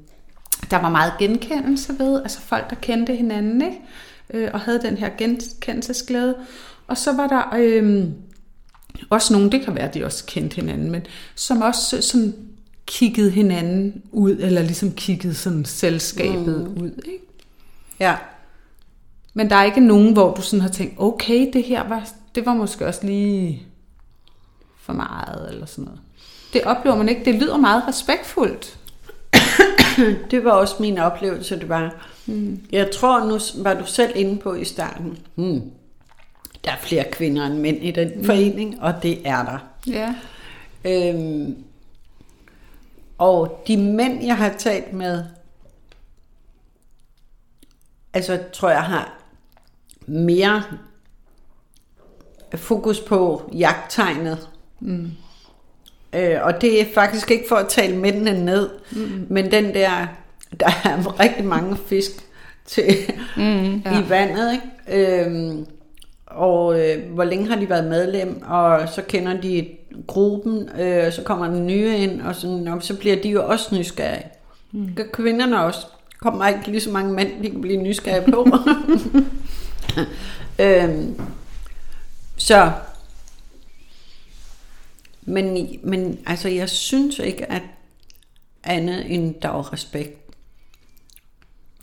der var meget genkendelse ved, altså folk, der kendte hinanden, ikke? Øh, og havde den her genkendelsesglæde. Og så var der øhm, også nogen, det kan være, de også kendte hinanden, men som også sådan kiggede hinanden ud, eller ligesom kiggede sådan selskabet mm. ud, ikke? Ja. Men der er ikke nogen, hvor du sådan har tænkt, okay, det her var, det var måske også lige for meget, eller sådan noget. Det oplever man ikke. Det lyder meget respektfuldt. det var også min oplevelse, det var. Mm. Jeg tror, nu var du selv inde på i starten. Mm. Der er flere kvinder end mænd i den mm. forening, og det er der. Ja. Øhm, og de mænd, jeg har talt med, altså tror jeg har mere fokus på jagttegnet. Mm. Øh, og det er faktisk ikke for at tale mændene ned, mm. men den der, der er rigtig mange fisk til, mm, ja. i vandet, ikke? Øhm, og øh, hvor længe har de været medlem, og så kender de gruppen, øh, så kommer den nye ind, og, sådan, og så bliver de jo også nysgerrige. Mm. Kvinderne også. Kommer ikke lige så mange mænd, de kan blive nysgerrige på. øhm, så, men, men altså, jeg synes ikke, at andet end der var respekt.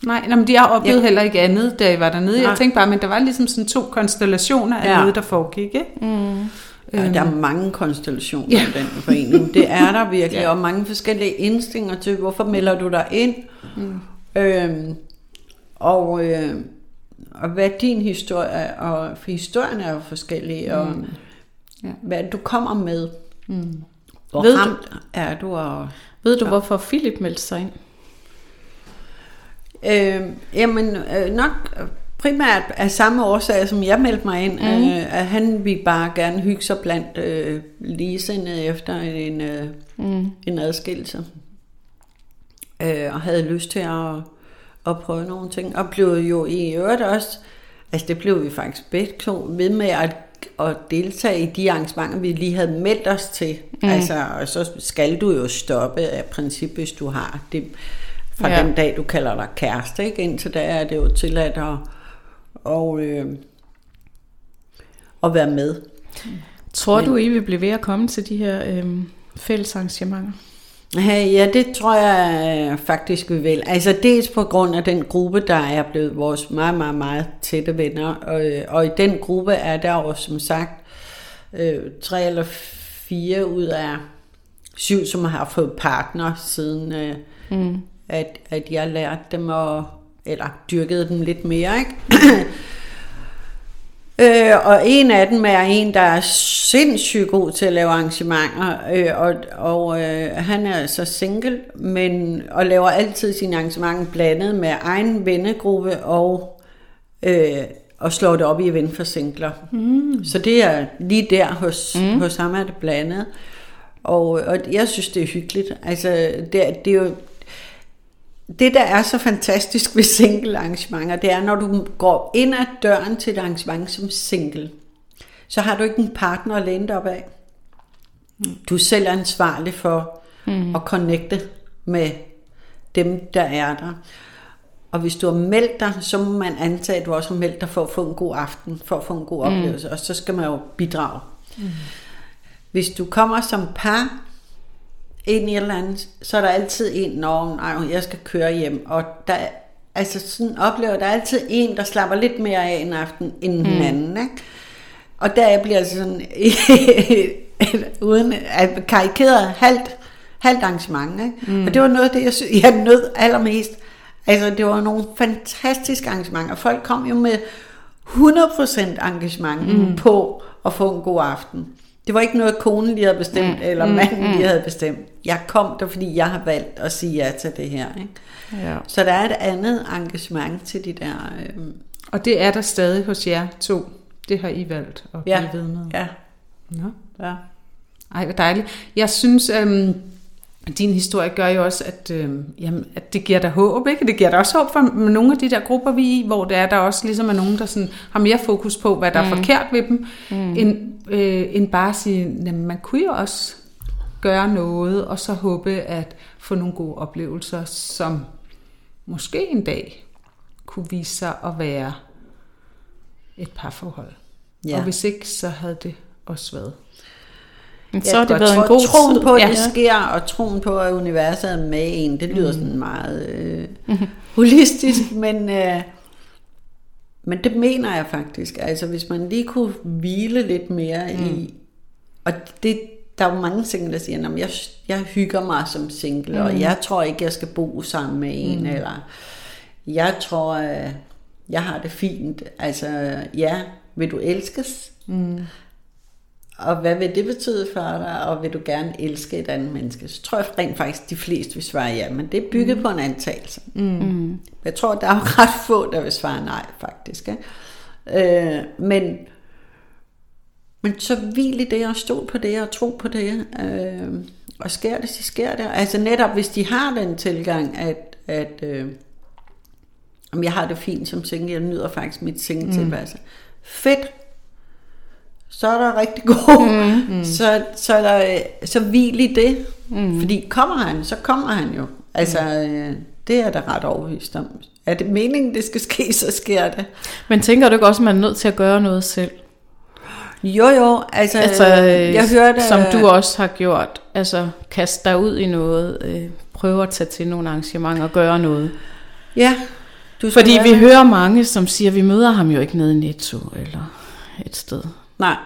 Nej, men de har oplevet ja. heller ikke andet, da jeg var dernede. Nej. Jeg tænkte bare, men der var ligesom sådan to konstellationer af ja. noget, der foregik, ikke? Mm. Ja, der er mange konstellationer ja. i den forening. Det er der virkelig, ja. og mange forskellige indstillinger til, hvorfor melder du dig ind? Mm. Øhm, og, øh, og hvad din historie? Og for historien er jo forskellige, mm. og ja. hvad du kommer med. Mm. Hvor ved ramt du, er du? Og, ved du, hvorfor Philip meldte sig ind? Øh, jamen, øh, nok primært af samme årsag, som jeg meldte mig ind, mm. øh, at han vil bare gerne hygge sig blandt øh, ligesindede efter en, øh, mm. en adskillelse. Øh, og havde lyst til at, at prøve nogle ting. Og blev jo i øvrigt også, altså det blev vi faktisk begge to ved med at, at deltage i de arrangementer, vi lige havde meldt os til. Mm. Altså, og så skal du jo stoppe af princip, hvis du har det fra ja. den dag, du kalder dig kæreste, ikke? Indtil da er det jo tilladt at, og, øh, at være med. Tror Men, du, I vil blive ved at komme til de her øh, fælles arrangementer? Ja, det tror jeg øh, faktisk, vi vil. Altså dels på grund af den gruppe, der er blevet vores meget, meget, meget tætte venner. Og, øh, og i den gruppe er der jo som sagt øh, tre eller fire ud af syv, som har fået partner siden øh, mm at, at jeg lærte dem at, eller dyrkede dem lidt mere, ikke? Øh, og en af dem er en, der er sindssygt god til at lave arrangementer, øh, og, og øh, han er altså single, men og laver altid sine arrangementer blandet med egen vennegruppe og øh, og slår det op i event for singler. Mm. Så det er lige der hos, mm. hos ham er det blandet. Og, og jeg synes, det er hyggeligt. Altså, det, det er jo det, der er så fantastisk ved single arrangementer, det er, når du går ind ad døren til et arrangement som single, så har du ikke en partner at læne op af. Du er selv ansvarlig for mm. at connecte med dem, der er der. Og hvis du har meldt dig, så må man antage, at du også har meldt dig for at få en god aften, for at få en god mm. oplevelse, mm. og så skal man jo bidrage. Mm. Hvis du kommer som par, ind i eller andet, så er der altid en, når nej, jeg skal køre hjem. Og der, altså sådan oplever, der er altid en, der slapper lidt mere af en aften end mm. den anden. Ikke? Og der bliver altså sådan, uden at karikeret halvt, halvt arrangement. Ikke? Mm. Og det var noget af det, jeg, jeg nød allermest. Altså, det var nogle fantastiske arrangementer. Folk kom jo med 100% engagement mm. på at få en god aften. Det var ikke noget, konen lige havde bestemt, mm. eller manden mm. lige havde bestemt. Jeg kom der, fordi jeg har valgt at sige ja til det her. Ikke? Ja. Så der er et andet engagement til de der... Øh, Og det er der stadig hos jer to. Det har I valgt at ja, blive ved med. ja, Nå. ja. Ej, hvor dejligt. Jeg synes, øhm, din historie gør jo også, at, øhm, jamen, at det giver dig håb, ikke? Det giver dig også håb for nogle af de der grupper, vi er i, hvor der er der også ligesom er nogen, der sådan, har mere fokus på, hvad der er forkert ved dem, mm. end, øh, end bare at sige, jamen, man kunne jo også gøre noget, og så håbe at få nogle gode oplevelser, som måske en dag kunne vise sig at være et parforhold. Ja. Og hvis ikke, så havde det også været. Men så har det været en Tro- god troen tid. på, at ja. det sker, og troen på, at universet er med en, det lyder mm. sådan meget øh, holistisk, men, øh, men det mener jeg faktisk. Altså, hvis man lige kunne hvile lidt mere mm. i... Og det, der er jo mange single, der siger, at jeg, jeg hygger mig som single, mm. og jeg tror ikke, jeg skal bo sammen med en, mm. eller jeg tror, øh, jeg har det fint. Altså, ja, vil du elskes? Mm. Og hvad vil det betyde for dig, og vil du gerne elske et andet menneske? Så tror jeg rent faktisk, de fleste vil svare ja, men det er bygget mm. på en antagelse. Mm. Jeg tror, der er jo ret få, der vil svare nej, faktisk. Ikke? Øh, men, men så hvil i det, og stol på det, og tro på det. Øh, og sker det, så sker det. Altså netop, hvis de har den tilgang, at, at øh, om jeg har det fint som single, jeg nyder faktisk mit single-tilværelse. Mm. Fedt, så er der rigtig god. Mm. Så, så, er der, så hvil i det. Mm. Fordi kommer han, så kommer han jo. Altså, mm. det er der ret overbevist om. Er det meningen, det skal ske, så sker det. Men tænker du ikke også, at man er nødt til at gøre noget selv? Jo, jo, altså, Altså, jeg hørte... som du også har gjort. Altså, kast dig ud i noget. Øh, prøve at tage til nogle arrangementer og gøre noget. Ja, du Fordi vi hører mange, som siger, at vi møder ham jo ikke nede i Netto eller et sted. Nej.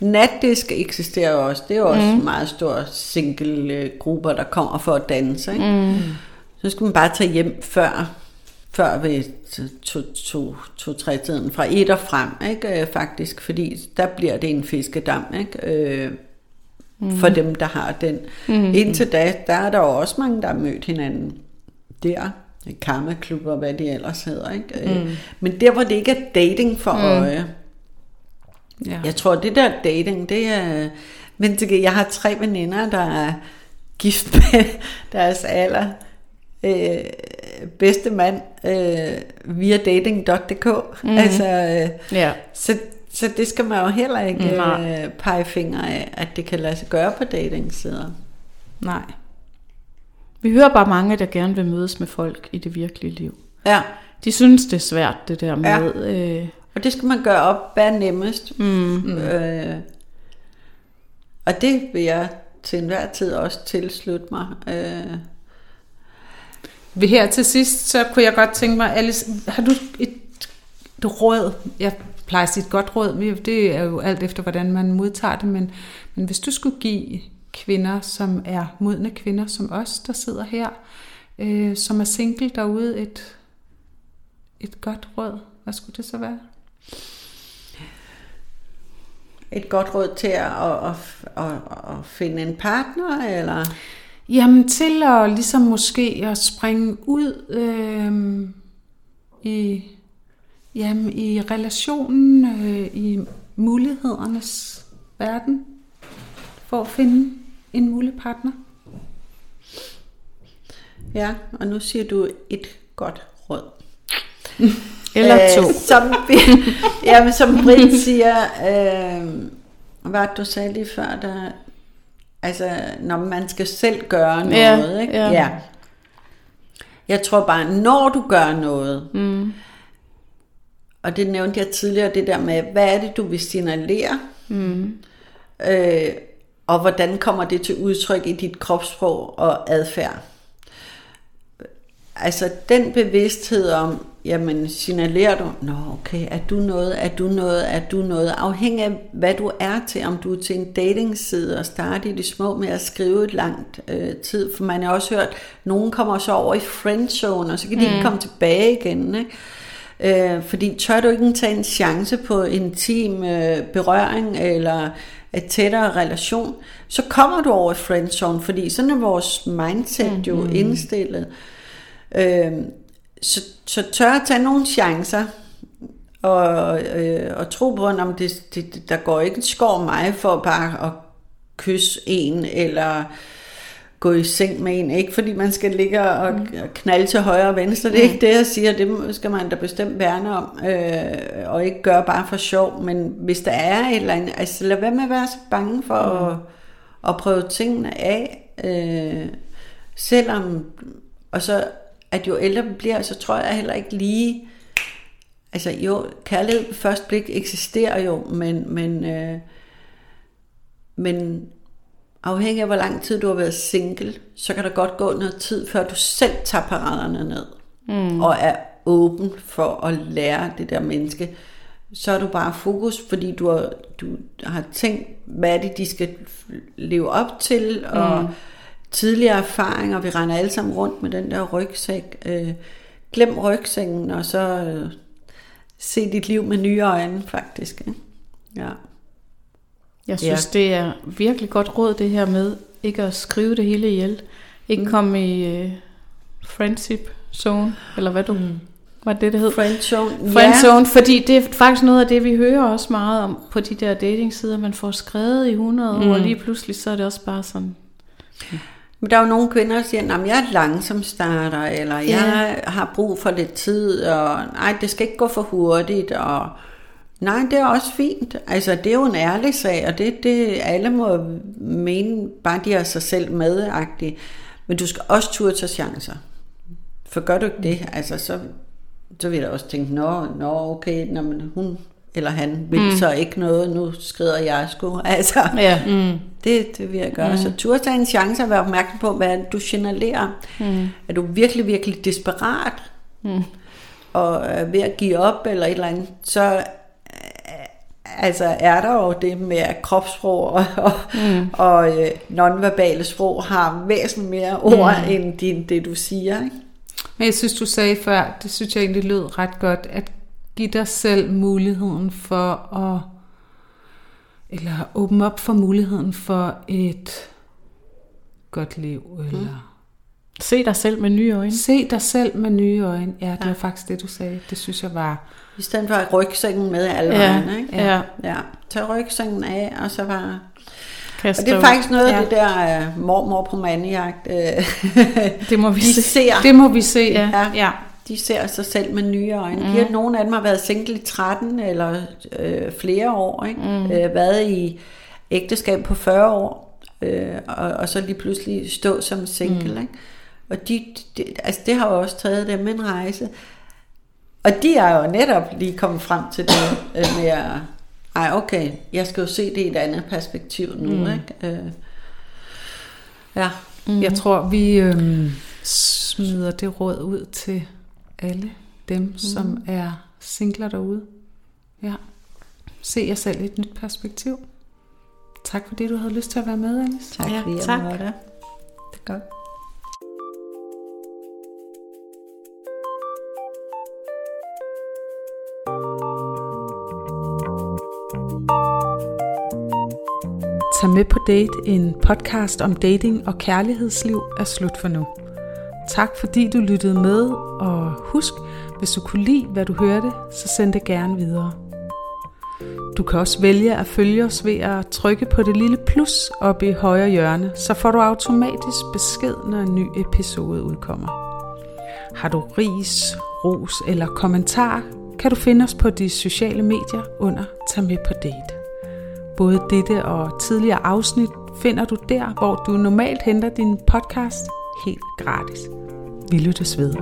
Natdisk eksisterer jo også. Det er jo også mm. meget store single-grupper, der kommer for at danse. Ikke? Mm. Så skal man bare tage hjem før, før ved to-tre to, to, tre tiden fra et og frem, ikke? Øh, faktisk. Fordi der bliver det en fiskedam, ikke? Øh, for dem, der har den. Mm. Indtil da, der er der jo også mange, der har mødt hinanden der. Karmaklubber, hvad de ellers hedder. Ikke? Mm. Men der, hvor det ikke er dating for mm. øje, Ja. jeg tror, det der dating, det er... Men til- jeg har tre veninder, der er gift med deres aller øh, bedste mand øh, via dating.dk. Mm. Altså, øh, Ja. så, så det skal man jo heller ikke øh, pege fingre af, at det kan lade sig gøre på datingsider. Nej. Vi hører bare mange, der gerne vil mødes med folk i det virkelige liv. Ja, De synes, det er svært, det der Ja. med... Øh, og det skal man gøre op, hvad er nemmest. mm, Øh, og det vil jeg til enhver tid også tilslutte mig. Øh, Ved her til sidst, så kunne jeg godt tænke mig, Alice, har du et, et råd? Jeg plejer at sige et godt råd, men det er jo alt efter, hvordan man modtager det, men, men hvis du skulle give kvinder, som er modne kvinder som os, der sidder her, øh, som er single derude, et, et godt råd, hvad skulle det så være? Et godt råd til at, at, at, at, finde en partner, eller... Jamen til at ligesom måske at springe ud øh, i, jamen, i relationen, øh, i mulighedernes verden, for at finde en mulig partner. Ja, og nu siger du et godt råd. eller to. Øh, som, jamen, som Britt siger, øh, hvad du sagde lige før, der, altså, når man skal selv gøre Ja, noget, ikke? ja. ja. Jeg tror bare, når du gør noget, Mm, og det nævnte jeg tidligere, det der med, hvad er det, du vil signalere, mm, øh, og hvordan kommer det til udtryk i dit kropssprog og adfærd. Altså den bevidsthed om, jamen signalerer du, nå okay, er du noget, er du noget, er du noget, afhængig af hvad du er til, om du er til en datingside og starte i det små med at skrive et langt øh, tid, for man har også hørt, nogen kommer så over i friendzone, og så kan de mm. ikke komme tilbage igen, ikke? Øh, fordi tør du ikke tage en chance på intim øh, berøring, eller et tættere relation, så kommer du over i friendzone, fordi sådan er vores mindset jo mm. indstillet. Øh, så, så tør at tage nogle chancer, og, øh, og tro på, at det, det, der går ikke et skår mig for bare at kysse en, eller gå i seng med en. Ikke fordi man skal ligge og mm. knalde til højre og venstre. Det er mm. ikke det, jeg siger. Det skal man da bestemt værne om. Øh, og ikke gøre bare for sjov. Men hvis der er et eller andet... Altså lad være med at være så bange for mm. at, at prøve tingene af. Øh, selvom... Og så at jo ældre vi bliver, så tror jeg heller ikke lige... Altså jo, kærlighed på første blik eksisterer jo, men, men, øh, men afhængig af hvor lang tid du har været single, så kan der godt gå noget tid, før du selv tager paraderne ned, mm. og er åben for at lære det der menneske. Så er du bare fokus, fordi du har, du har tænkt, hvad er det, de skal leve op til, og mm. Tidligere erfaringer, vi render alle sammen rundt med den der rygsæk. Øh, glem rygsækken, og så øh, se dit liv med nye øjne, faktisk. Ikke? Ja. Jeg synes, ja. det er virkelig godt råd, det her med ikke at skrive det hele ihjel. Ikke mm. komme i uh, friendship zone, eller hvad du... Mm. Hvad det, det hed? Friendzone. Friendzone, ja. fordi det er faktisk noget af det, vi hører også meget om på de der datingsider. Man får skrevet i 100 mm. år, og lige pludselig så er det også bare sådan... Ja. Men der er jo nogle kvinder, der siger, at jeg er langsom starter, eller ja. jeg har brug for lidt tid, og nej, det skal ikke gå for hurtigt, og Nej, det er også fint. Altså, det er jo en ærlig sag, og det, det alle må mene, bare de har sig selv medagtige. Men du skal også turde tage chancer. For gør du ikke det, altså, så, så vil jeg også tænke, nå, nå okay, når man, hun eller han vil mm. så ikke noget, nu skrider jeg sgu. Altså, ja. mm. det, det vil jeg gøre. Mm. Så turde tage en chance og være opmærksom på, hvad du signalerer. Mm. Er du virkelig, virkelig desperat, mm. og er ved at give op, eller et eller andet, så altså er der jo det med, at kropssprog og, og, mm. og øh, nonverbale sprog har væsentligt mere ord mm. end din, det, du siger. Ikke? Men jeg synes, du sagde før, det synes jeg egentlig lød ret godt, at give dig selv muligheden for at, eller åbne op for muligheden for et godt liv, eller... Mm. Se dig selv med nye øjne. Se dig selv med nye øjne. Ja, det ja. var faktisk det, du sagde. Det synes jeg var i stedet for at rygsækken med alle ja, vejen, ikke? Ja. ja. Tag rygsækken af, og så bare... Kaste og det er faktisk noget ja. af det der uh, mormor på mandjagt. Uh, det må vi de se. Ser, det må vi se, ja. ja. ja. De ser sig selv med nye øjne. Mm. De har, nogle af dem har været single i 13 eller øh, flere år. Ikke? Mm. Øh, været i ægteskab på 40 år. Øh, og, og så lige pludselig stå som single. Mm. Ikke? Og de, de, altså det har jo også taget dem en rejse. Og de er jo netop lige kommet frem til det øh, med at, ej okay, jeg skal jo se det i et andet perspektiv nu, mm. ikke? Øh, ja. Mm. Jeg tror, vi øh, smider det råd ud til alle dem, mm. som er singler derude. Ja. Se jer selv i et nyt perspektiv. Tak fordi du havde lyst til at være med, Alice. Tak fordi ja, tak. jeg der. Det er godt. Tag med på date, en podcast om dating og kærlighedsliv, er slut for nu. Tak fordi du lyttede med, og husk, hvis du kunne lide, hvad du hørte, så send det gerne videre. Du kan også vælge at følge os ved at trykke på det lille plus oppe i højre hjørne, så får du automatisk besked, når en ny episode udkommer. Har du ris, ros eller kommentar, kan du finde os på de sociale medier under Tag med på date. Både dette og tidligere afsnit finder du der, hvor du normalt henter din podcast helt gratis. Vi lyttes ved.